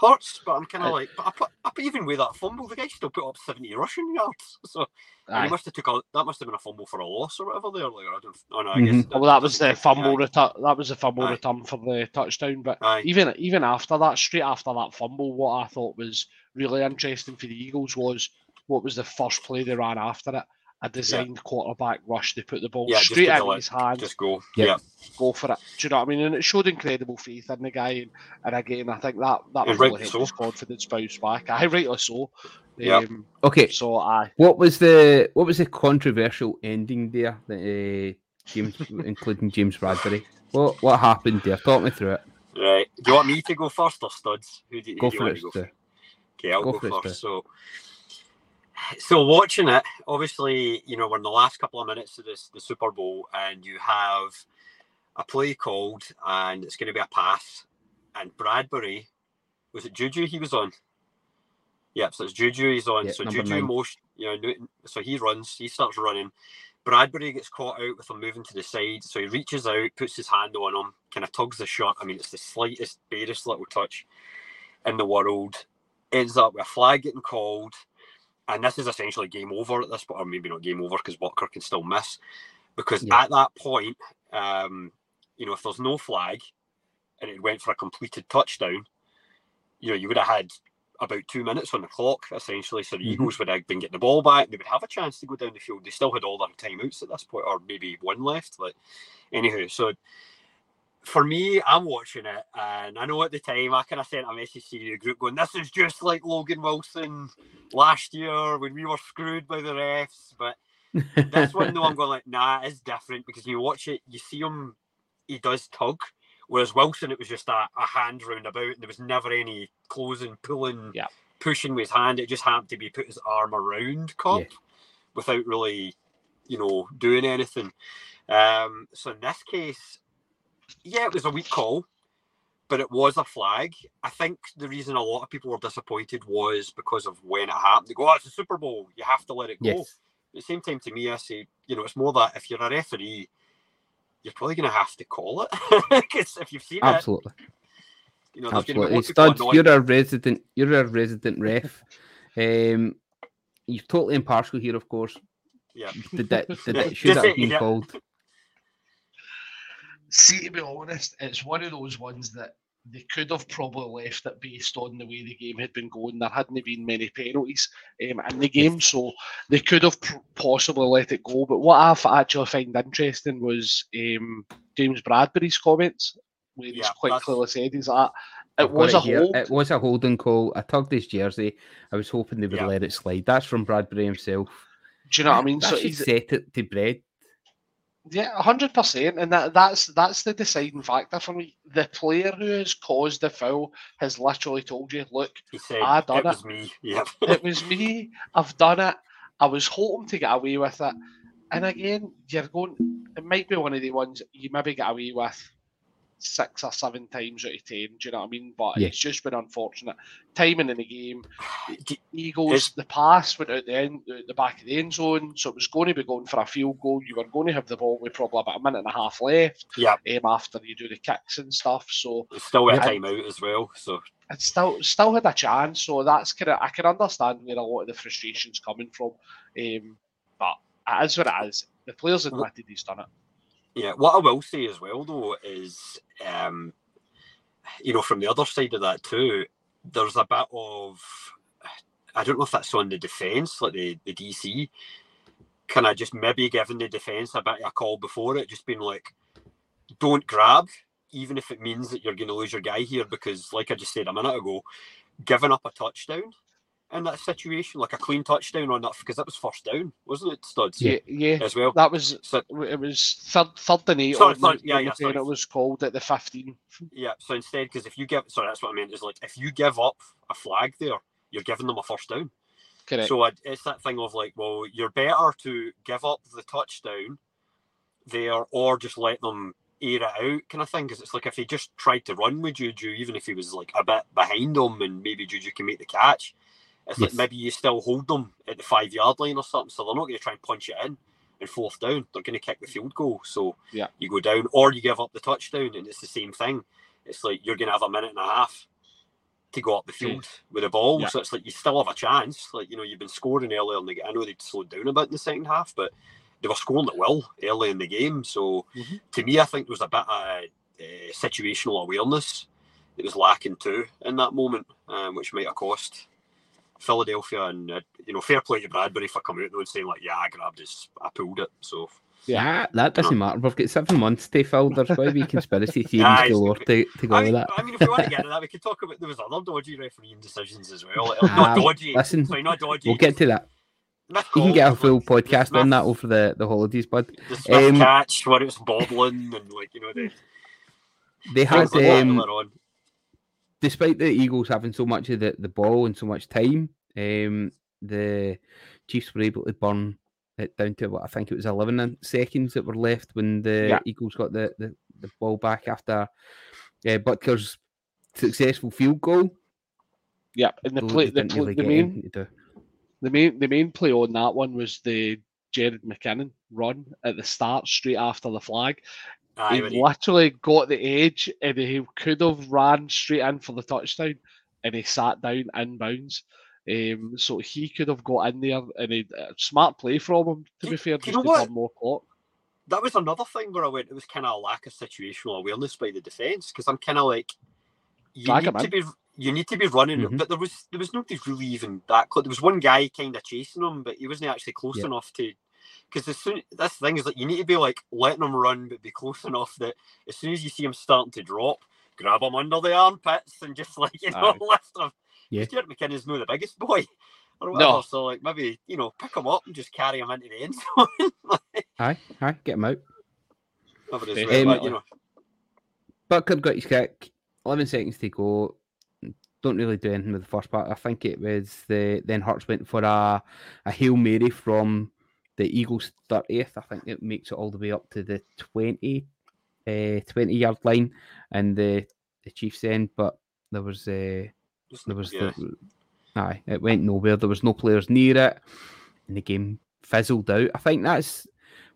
Hurts, but I'm kind of like but I put, put even with that fumble the guy still put up seventy rushing yards [LAUGHS] so he must have took a that must have been a fumble for a loss or whatever there like I don't oh no I Mhm. guess Well, that was the fumble Aye. return. That was the fumble Aye. return for the touchdown. But Aye. even even after that, straight after that fumble, what I thought was really interesting for the Eagles was what was the first play they ran after it. A designed quarterback rush. They put the ball Yeah, straight out of his hands. just go Yeah. yeah go for it. Do you know what I mean? And it showed incredible faith in the guy. And, and again, I think that that And really rightly helped so. his confidence bounce back. I rightly so. Yeah. Um, Okay, So I what was the what was the controversial ending there? That uh, James, [LAUGHS] including James Bradberry. What what happened there? Talk me through it. right do you want me to go first or studs who do, who Go do you for want it. to go Stu. Okay, I'll Go go, for first. Stu. So, so watching it, obviously, you know, we're in the last couple of minutes of this the Super Bowl, and you have a play called, and it's going to be a pass, and Bradberry, was it Juju he was on? Yep, so it's Juju he's on. Yeah, so Juju nine. motion, you know, so he runs, he starts running. Bradberry gets caught out with him moving to the side, so he reaches out, puts his hand on him, kind of tugs the shot. I mean, it's the slightest, barest little touch in the world. Ends up with a flag getting called, and this is essentially game over at this point, or maybe not game over because Walker can still miss. Because Yeah. at that point, um, you know, if there's no flag and it went for a completed touchdown, you know, you would have had about two minutes on the clock essentially. So the Mhm. Eagles would have been getting the ball back. They would have a chance to go down the field. They still had all their timeouts at this point, or maybe one left. Like, anywho, so for me, I'm watching it, and I know at the time I kind of sent a message to the group going, "This is just like Logan Wilson last year when we were screwed by the refs." But this one, though, I'm [LAUGHS] going like, "Nah, it's different because you watch it, you see him, he does tug." Whereas Wilson, it was just a, a hand round about, and there was never any closing, pulling, Yeah. pushing with his hand. It just happened to be put his arm around Kupp Yeah. without really, you know, doing anything. Um, so in this case, yeah, it was a weak call, but it was a flag. I think the reason a lot of people were disappointed was because of when it happened. They go, oh, it's a Super Bowl. You have to let it go. yes. At the same time, to me, I say, you know, it's more that if you're a referee, you're probably going to have to call it. [LAUGHS] Because if you've seen Absolutely. it, you know, there's going to Absolutely. be more people Studs, annoyed. you're a resident you're a resident ref. Um you're totally impartial here, of course. Yeah. Did that did [LAUGHS] it should that have been yeah. called? See, to be honest, it's one of those ones that they could have probably left it based on the way the game had been going. There hadn't been many penalties um, in the game, so they could have pr- possibly let it go. But what I f- actually find interesting was um, James Bradberry's comments, where he's Yeah, quite clearly said he's like, it I've was a hold. It was a holding call. I tugged his jersey. I was hoping they would Yeah. let it slide. That's from Bradbury himself. Do you know what I mean? That So he set it to bread. Yeah, hundred percent, and that that's that's the deciding factor for me. The player who has caused the foul has literally told you, "Look, said, I done it it. was me. [LAUGHS] It was me. I've done it. I was hoping to get away with it." And again, you're going. It might be one of the ones you maybe get away with six or seven times out of ten. Do you know what I mean? But Yeah. it's just been unfortunate. Timing in the game. Do- Eagles, It's- the pass went out the end, the back of the end zone, so it was going to be going for a field goal. You were going to have the ball with probably about a minute and a half left. Yeah. Um, after you do the kicks and stuff, so It's still a Yeah. time out as well. So it still still had a chance. So that's kind of I can understand where a lot of the frustrations coming from. Um, but it is what it is. The players admitted he's done it. Yeah, what I will say as well though is, um, you know, from the other side of that too, there's a bit of, I don't know if that's on the defence, like the the DC, kind of just maybe giving the defence a bit of a call before it, just being like, don't grab, even if it means that you're going to lose your guy here, because like I just said a minute ago, giving up a touchdown in that situation, like a clean touchdown on that, because that was first down, wasn't it, Studs? Yeah, yeah. As well. That was So it was third third and eight. Sorry, third- yeah, yeah, sorry. It was called at the fifteen. Yeah, so instead, because if you give, sorry, that's what I meant is like if you give up a flag there, you're giving them a first down. Correct. So I, it's that thing of like, well, you're better to give up the touchdown there or just let them air it out kind of thing. Because it's like if he just tried to run with Juju, even if he was like a bit behind him and maybe Juju can make the catch, it's like Yes. maybe you still hold them at the five yard line or something. So they're not going to try and punch it in and fourth down. They're going to kick the field goal. So Yeah. you go down or you give up the touchdown and it's the same thing. It's like you're going to have a minute and a half to go up the field with the ball. Yeah. So it's like you still have a chance. Like, you know, you've been scoring earlier in the game. I know they'd slowed down a bit in the second half, but they were scoring at will early in the game. So Mhm. to me, I think there was a bit of uh, situational awareness that was lacking too in that moment, um, which might have cost Philadelphia. And, uh, you know, fair play to Bradberry for coming out though and saying, like, yeah, I grabbed this, I pulled it. So, Yeah, that doesn't matter. We've got seven months to fill. There's going to be conspiracy [LAUGHS] theories Aye, galore to, to go I with that. I mean, if we want to get into that, we could talk about there was other dodgy refereeing decisions as well. Like, Ah, not dodgy. listen, sorry, not dodgy. We'll get to that. [LAUGHS] Smith You can get a full like, podcast Smith- on that over the, the holidays, bud. The Smith Um, catch where it was bobbling and like you know the They had, um. Despite the Eagles having so much of the, the ball and so much time, um, the Chiefs were able to burn it down to what I think it was 11 seconds that were left when the Yeah. Eagles got the, the, the ball back after uh, Butker's successful field goal. yeah, and the play, the, really the main anything to do. the main the main play on that one was the Jerick McKinnon run at the start, straight after the flag. Aye, he when he- literally got the edge and he could have ran straight in for the touchdown and he sat down in bounds. Um, so he could have got in there and he uh, smart play from him to Do- be fair, you just know to what? more clock. that was another thing where I went. It was kind of a lack of situational awareness by the defense because I'm kind of like, you Drag need to in. be you need to be running, Mhm. but there was there was nobody really even that close. There was one guy kind of chasing him, but he wasn't actually close Yeah. enough to. Because as soon this thing is like you need to be like letting him run, but be close enough that as soon as you see him starting to drop, grab him under the armpits and just [LAUGHS] like you know Aye. lift him. Yeah. Stuart McKinnon's no the biggest boy. Or whatever, No. so like maybe you know pick him up and just carry him into the end zone. [LAUGHS] like, Aye, aye, get him out. whatever it is, Um, but, you know, Butker got his kick, 11 seconds to go. Don't really do anything with the first part. I think it was the then Hurts went for a, a Hail Mary from the Eagles 30th. I think it makes it all the way up to the 20, uh, 20 yard line and the, the Chiefs end, but there was uh, there was yeah. the, aye, it went nowhere. There was no players near it, and the game fizzled out. I think that's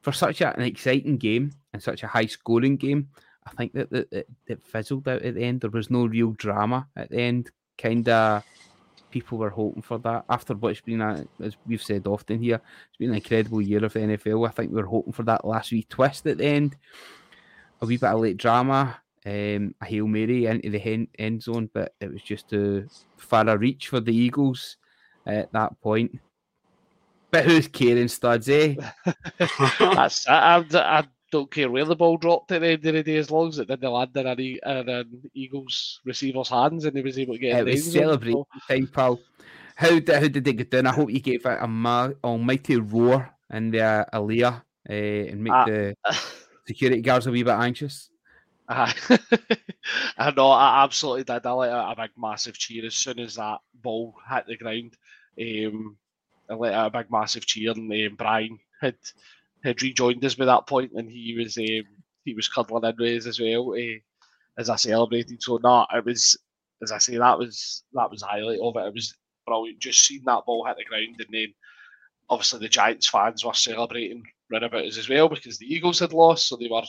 for such a, an exciting game and such a high scoring game. I think that that it, it fizzled out at the end. There was no real drama at the end. Kind of people were hoping for that after what's been, a, as we've said often here, it's been an incredible year of the NFL. I think we were hoping for that last wee twist at the end, a wee bit of late drama, um, a hail mary into the hen, end zone, but it was just too far a reach for the Eagles at that point. But who's caring, studs, eh? [LAUGHS] That's I, I, I don't care where the ball dropped at the end of the day as long as it didn't land in an, E- in an Eagles receiver's hands and he was able to get It the was end celebrating time, pal. How did, how did they get down? I hope you gave it a ma- almighty roar in the uh, Alea uh, and make Ah. the security guards a wee bit anxious. [LAUGHS] I know, I absolutely did. I let out a big massive cheer as soon as that ball hit the ground. Um, I let out a big massive cheer, and um, Brian had had rejoined us by that point, and he was um, he was cuddling in with us as well. Uh, as I celebrated. So no, it was as I say that was that was the highlight of it. It was brilliant. Just seeing that ball hit the ground and then obviously the Giants fans were celebrating round about us as well because the Eagles had lost, so they were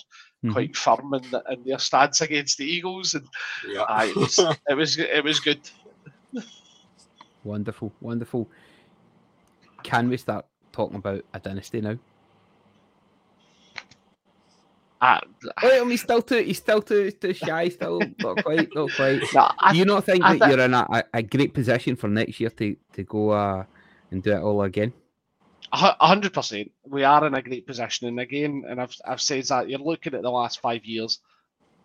Mm-hmm. quite firm in, the, in their stance against the Eagles, and Yeah. aye, it was [LAUGHS] it was it was good. Wonderful, wonderful. Can we start talking about a dynasty now? I, I mean, still too, he's still too, too shy. Still not quite, not quite. no, I, Do you not think I that you're in a, a, great position for next year to, to go uh, and do it all again? A hundred percent. We are in a great position, and again, and I've I've said that you're looking at the last five years,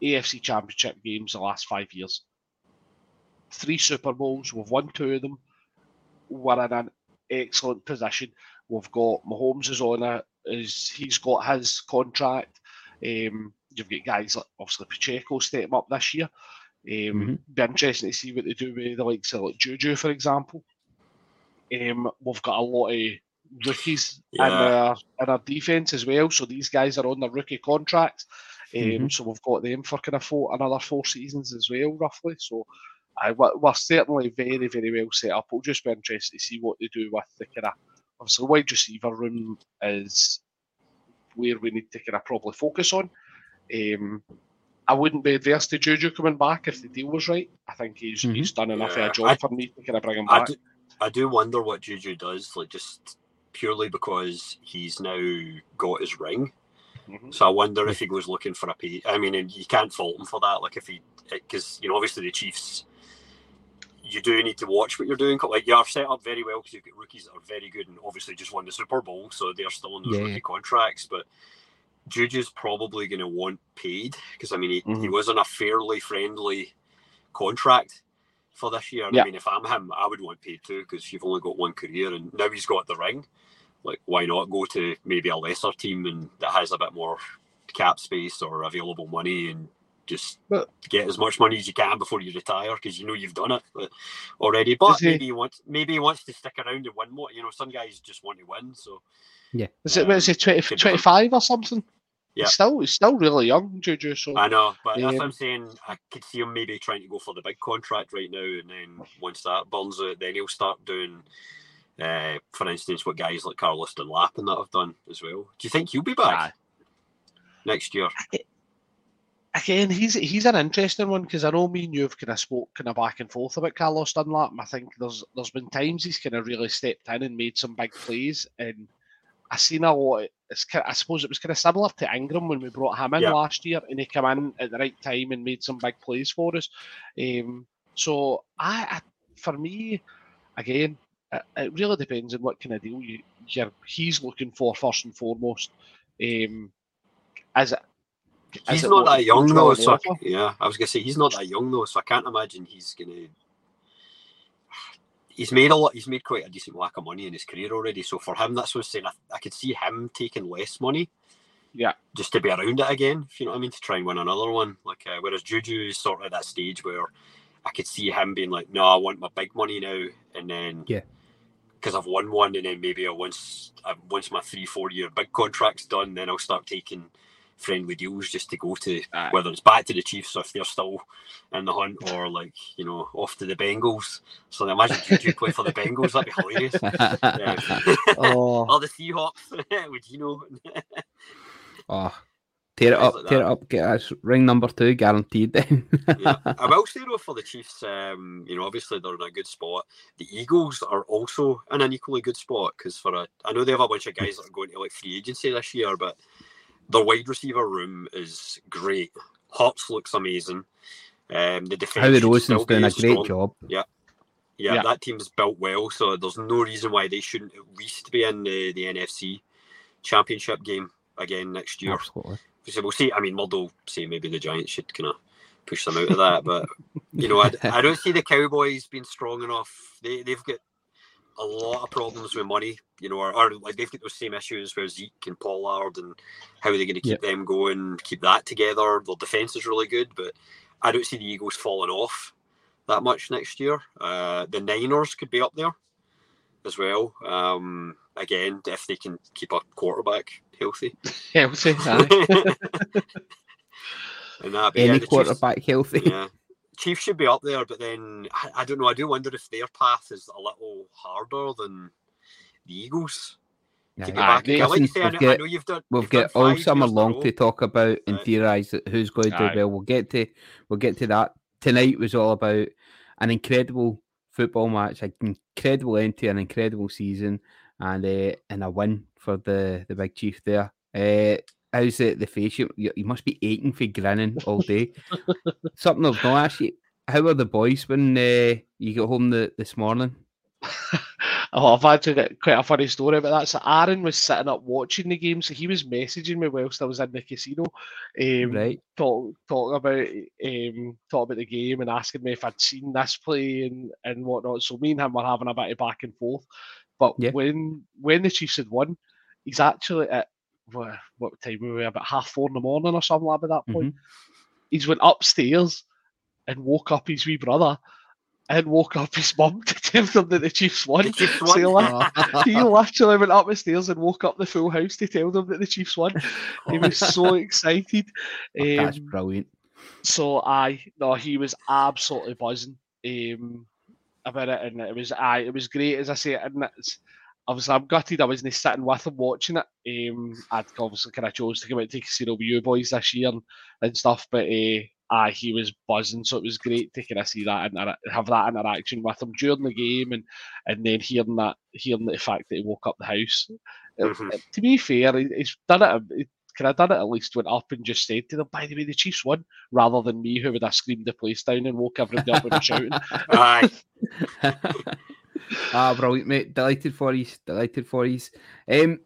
AFC Championship games the last five years, three Super Bowls. We've won two of them. We're in an excellent position. We've got Mahomes is on a is he's got his contract. Um, you've got guys like obviously Pacheco stepping up this year. Um, Be interesting to see what they do with the likes of like Juju, for example. Um, we've got a lot of rookies in our in our defense as well. So these guys are on their rookie contracts. Um, Mhm. So we've got them for kind of four, another four seasons as well, roughly. So I, we're certainly very, very well set up. It'll just be interesting to see what they do with the kind of obviously wide receiver room is where we need to kind of probably focus on. Um, I wouldn't be adverse to Juju coming back if the deal was right. I think he's Mhm. he's done enough of a job I- for me to kind of bring him I back. do, I do wonder what Juju does, like just purely because he's now got his ring. Mhm. So I wonder if he goes looking for a pay. I mean, and you can't fault him for that. Like if he, because you know, obviously the Chiefs, you do need to watch what you're doing. Like you are set up very well because you've got rookies that are very good and obviously just won the Super Bowl, so they're still on those Yeah. rookie contracts. But Juju's probably going to want paid because I mean he, he Mhm. was on a fairly friendly contract for this year. Yeah. I mean, if I'm him, I would want paid too because you've only got one career and now he's got the ring. Like, why not go to maybe a lesser team and that has a bit more cap space or available money and just But- get as much money as you can before you retire because you know you've done it already. But Is he- maybe he wants maybe he wants to stick around and win more. You know, some guys just want to win. So yeah, Is it, what is it 20, 25 or something? Yeah. He's still, he's still really young, Juju. So I know, but that's what Um, I'm saying. I could see him maybe trying to go for the big contract right now, and then once that burns out, then he'll start doing, uh, for instance, what guys like Carlos Dunlap and that have done as well. Do you think he'll be back next year? Again, he's he's an interesting one because I know me and you've kind of spoke kind of back and forth about Carlos Dunlap. And I think there's there's been times he's kind of really stepped in and made some big plays, and I seen a lot. It's kind I suppose it was kind of similar to Ingram when we brought him in Yeah. last year, and he came in at the right time and made some big plays for us. Um, so I, I for me, again, it, it really depends on what kind of deal you, you're, he's looking for first and foremost. Um, is it is He's not that young though, so I, yeah, I was gonna say he's not that young though, so I can't imagine he's gonna. He's made a lot. He's made quite a decent whack of money in his career already. So for him, that's what I'm saying. I, I could see him taking less money, Yeah. just to be around it again. If you know what I mean, to try and win another one. Like uh, whereas Juju is sort of at that stage where I could see him being like, "No, I want my big money now," and then Yeah. because I've won one, and then maybe I once I, once my three four year big contract's done, then I'll start taking friendly deals just to go to Aye. whether it's back to the Chiefs or if they're still in the hunt or like you know off to the Bengals. So I imagine Juju play for the Bengals. That'd be hilarious. [LAUGHS] Yeah. Oh, [LAUGHS] or the Seahawks [LAUGHS] with Geno. oh, tear it up, like tear it up. Get us ring number two guaranteed. Then. yeah. I will say though for the Chiefs, um, you know, obviously they're in a good spot. The Eagles are also in an equally good spot because for a, I know they have a bunch of guys that are going to like free agency this year, but their wide receiver room is great. Hops looks amazing. Um, the defense Howie Rosen's doing a great strong. job. Yeah, Yeah. that team's built well, so there's no reason why they shouldn't at least be in the, the NFC championship game again next year. Absolutely. So we'll see. I mean, Murdo say maybe the Giants should kind of push them out of that, but you know, I, I don't see the Cowboys being strong enough. They they've got a lot of problems with money, you know, or, or like they've got those same issues where Zeke and Pollard and how are they going to keep them going, keep that together. Their defense is really good, but I don't see the Eagles falling off that much next year. Uh, the Niners could be up there as well. Um, again, if they can keep a quarterback healthy. [LAUGHS] healthy. aye. [LAUGHS] And that, but Any yeah, the Chiefs- quarterback healthy. yeah. Chiefs should be up there, but then I, I don't know. I do wonder if their path is a little harder than the Eagles to Aye. get back. they- Like listen, say, we've know, I got- know you've done. We've you've done all summer years in a long to talk about and Right. theorise that who's going to do Aye. well. We'll get to we'll get to that. Tonight was all about an incredible football match, an incredible end to an incredible season, and uh, and a win for the the big chief there. Uh, how's the the face? You, you you must be aching for grinning all day. [LAUGHS] Something I've not asked you. How are the boys when uh, you got home the, this morning? [LAUGHS] Oh, I've actually got quite a funny story about that. So Aaron was sitting up watching the game, so he was messaging me whilst I was in the casino, um, Right. talk talking about um, talking about the game and asking me if I'd seen this play and, and whatnot. So me and him were having a bit of back and forth. But Yeah. when when the Chiefs had won, he's actually at what, what time were we? About half four in the morning or something like that. At that point, he's went upstairs and woke up his wee brother. And woke up his mum to tell them that the Chiefs won. The Chiefs So he won. left- [LAUGHS] he literally went up the stairs and woke up the full house to tell them that the Chiefs won. He was [LAUGHS] so excited. That's Um, brilliant. so I no, he was absolutely buzzing um, about it, and it was I it was great as I say, and it's obviously I'm gutted I wasn't sitting with him watching it. Um, I'd obviously kind of chose to come out to casino with you boys this year and, and stuff, but uh, aye, he was buzzing, so it was great to kind of see that and have that interaction with him during the game, and and then hearing that hearing the fact that he woke up the house. Uh, Mhm. uh, To be fair, he- he's done it. He could have done it at least went up and just said to them, by the way, the Chiefs won, rather than me who would have screamed the place down and woke everybody up with a shouting. [LAUGHS] Aye. [LAUGHS] ah, brilliant, mate. Delighted for you. Delighted for you. Um,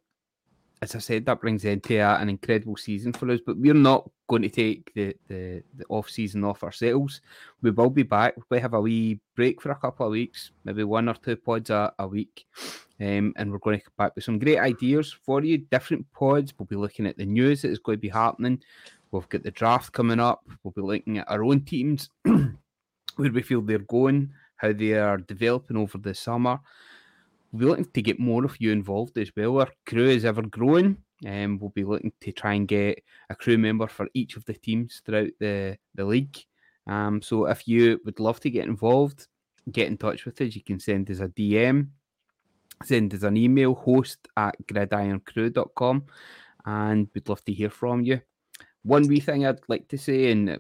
as I said, that brings into a, an incredible season for us, but we're not going to take the, the, the off season off ourselves. We will be back. We have a wee break for a couple of weeks, maybe one or two pods a, a week. Um, and we're going to come back with some great ideas for you, different pods. We'll be looking at the news that is going to be happening. We've got the draft coming up. We'll be looking at our own teams, [CLEARS THROAT] where we feel they're going, how they are developing over the summer. We'll be looking to get more of you involved as well. Our crew is ever growing, and we'll be looking to try and get a crew member for each of the teams throughout the, the league. Um, so if you would love to get involved, get in touch with us. You can send us a DM, send us an email, host at gridironcrew.com, and we'd love to hear from you. One wee thing I'd like to say, and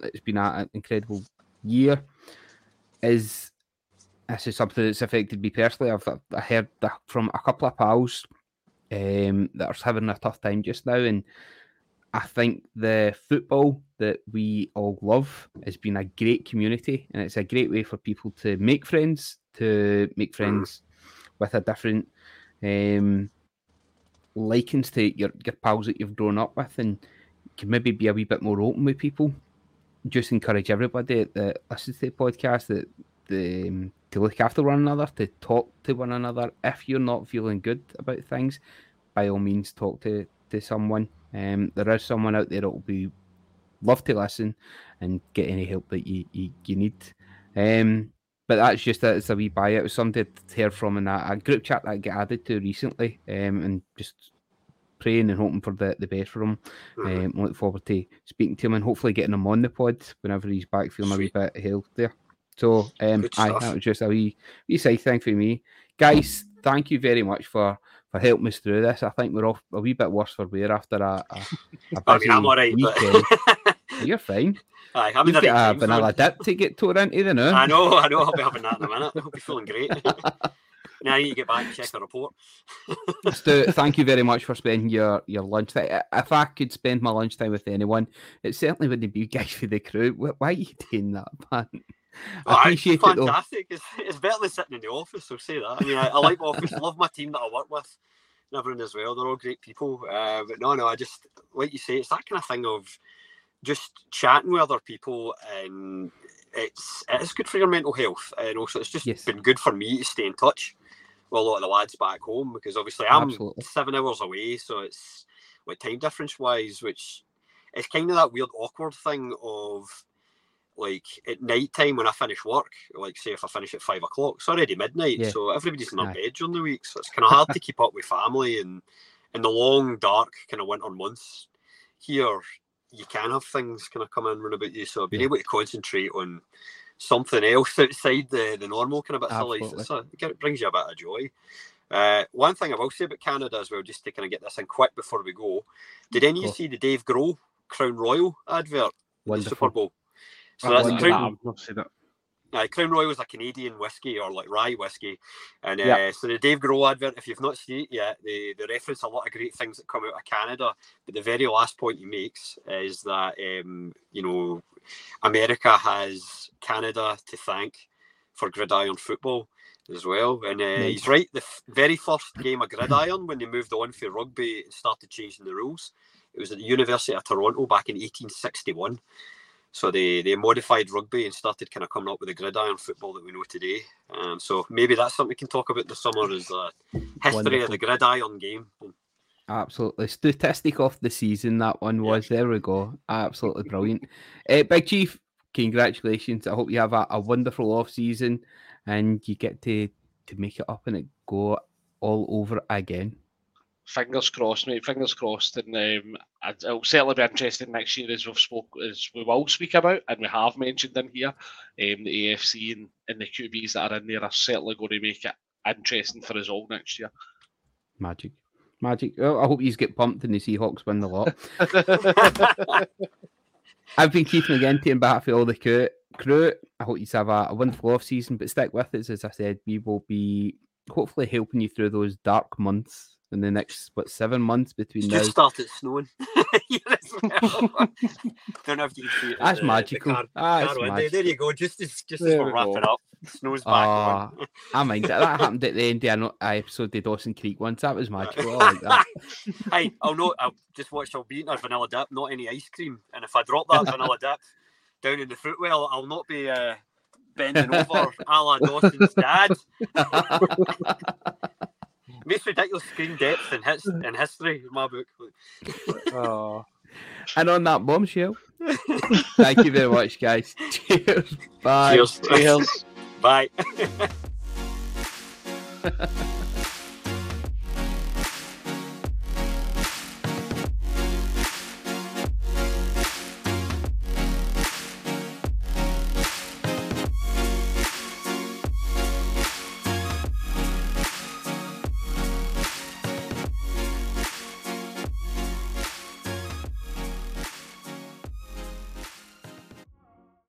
it's been an incredible year, is this is something that's affected me personally. I've I heard from a couple of pals um, that are having a tough time just now, and I think the football that we all love has been a great community, and it's a great way for people to make friends, to make friends with a different um, likings to your, your pals that you've grown up with, and can maybe be a wee bit more open with people. Just encourage everybody that listens to the podcast that the, um, to look after one another, to talk to one another. If you're not feeling good about things, by all means, talk to, to someone. Um, there is someone out there that will be love to listen and get any help that you, you, you need. Um, but that's just a, it's a wee buy. It was somebody to hear from in a, a group chat that I got added to recently, um, and just praying and hoping for the, the best for him. Mhm. Um, look forward to speaking to him and hopefully getting him on the pod whenever he's back feeling a wee bit healthier. So, um, stuff. that was just a wee, wee side thing for me, guys. Thank you very much for for helping us through this. I think we're off a wee bit worse for wear after a, a, a [LAUGHS] I mean, I'm all right, weekend. but [LAUGHS] You're fine. Aye, I'm in the right a vanilla dip to get tore into the now. I know, I know. I'll be having that in a minute. I'll be feeling great. [LAUGHS] now you get back and check the report. [LAUGHS] Stu, thank you very much for spending your, your lunchtime. I- If I could spend my lunchtime with anyone, it certainly wouldn't be you guys for the crew. Why are you doing that, man? I appreciate it fantastic. It's, it's better than sitting in the office. I'll say that. I mean, I, I like my office. I love my team that I work with. and everyone as well. They're all great people. Uh, but no, no, I just like you say, it's that kind of thing of just chatting with other people, and it's it's good for your mental health, and also it's just Yes. been good for me to stay in touch with a lot of the lads back home because obviously I'm Absolutely. seven hours away, so it's like time difference wise, which it's kind of that weird awkward thing of like at night time when I finish work, like say if I finish at five o'clock, it's already midnight, Yeah. so everybody's in their Aye. bed during the week, so it's kind of hard to keep up with family and in the long dark kind of winter months here. You can have things kind of come in run about you. So being Yeah. able to concentrate on something else outside the, the normal kind of bits of life, it's a, it brings you a bit of joy. Uh, one thing I will say about Canada as well, just to kind of get this in quick before we go, did any of you see the Dave Grohl Crown Royal advert? the Super Wonderful. Bowl. So I've that's seen Crown, that, I've seen it. Uh, Crown Royal is a Canadian whiskey or like rye whiskey, and uh, Yeah. so the Dave Grohl advert. If you've not seen it yet, they, they reference a lot of great things that come out of Canada. But the very last point he makes is that um, you know America has Canada to thank for gridiron football as well, and uh, Nice. he's right. The f- very first game of gridiron when they moved on for rugby and started changing the rules, it was at the University of Toronto back in 1861. So they, they modified rugby and started kind of coming up with the gridiron football that we know today. Um, so maybe that's something we can talk about this summer is the history of the gridiron game. Absolutely. Statistic of the season, that one was. There we go. Absolutely brilliant. Uh, Big Chief, congratulations. I hope you have a, a wonderful off season and you get to, to make it up and it go all over again. Fingers crossed, mate. Fingers crossed, and um, it- it'll certainly be interesting next year, as we've spoke, as we will speak about, and we have mentioned in here. Um, the AFC and, and the QBs that are in there are certainly going to make it interesting for us all next year. Magic. Magic. Well, I hope you get pumped and the Seahawks win the lot. [LAUGHS] I've been Keith McGinty on behalf of all the crew. crew. I hope you have a, a wonderful off season, but stick with us. As I said, we will be hopefully helping you through those dark months in the next, what, seven months between It's now. just started snowing. [LAUGHS] As well. [LAUGHS] Don't know if you can see it. That's the- the magical. car- That's car magical. There you go. Just as just as There we're wrapping go. up, snow's back on. Ah, I mind that. That happened at the end of an episode of Dawson Creek once. That was magical. I like that. [LAUGHS] hey, I'll not. I'll just watch. I'll be eating a vanilla dip, not any ice cream. And if I drop that vanilla dip down in the footwell, I'll not be uh, bending over a la Dawson's dad. Most ridiculous screen depth in, his, [LAUGHS] in history in my book. Oh. [LAUGHS] And on that bombshell, [LAUGHS] thank you very much, guys. Cheers. Bye. Cheers. Cheers. Bye.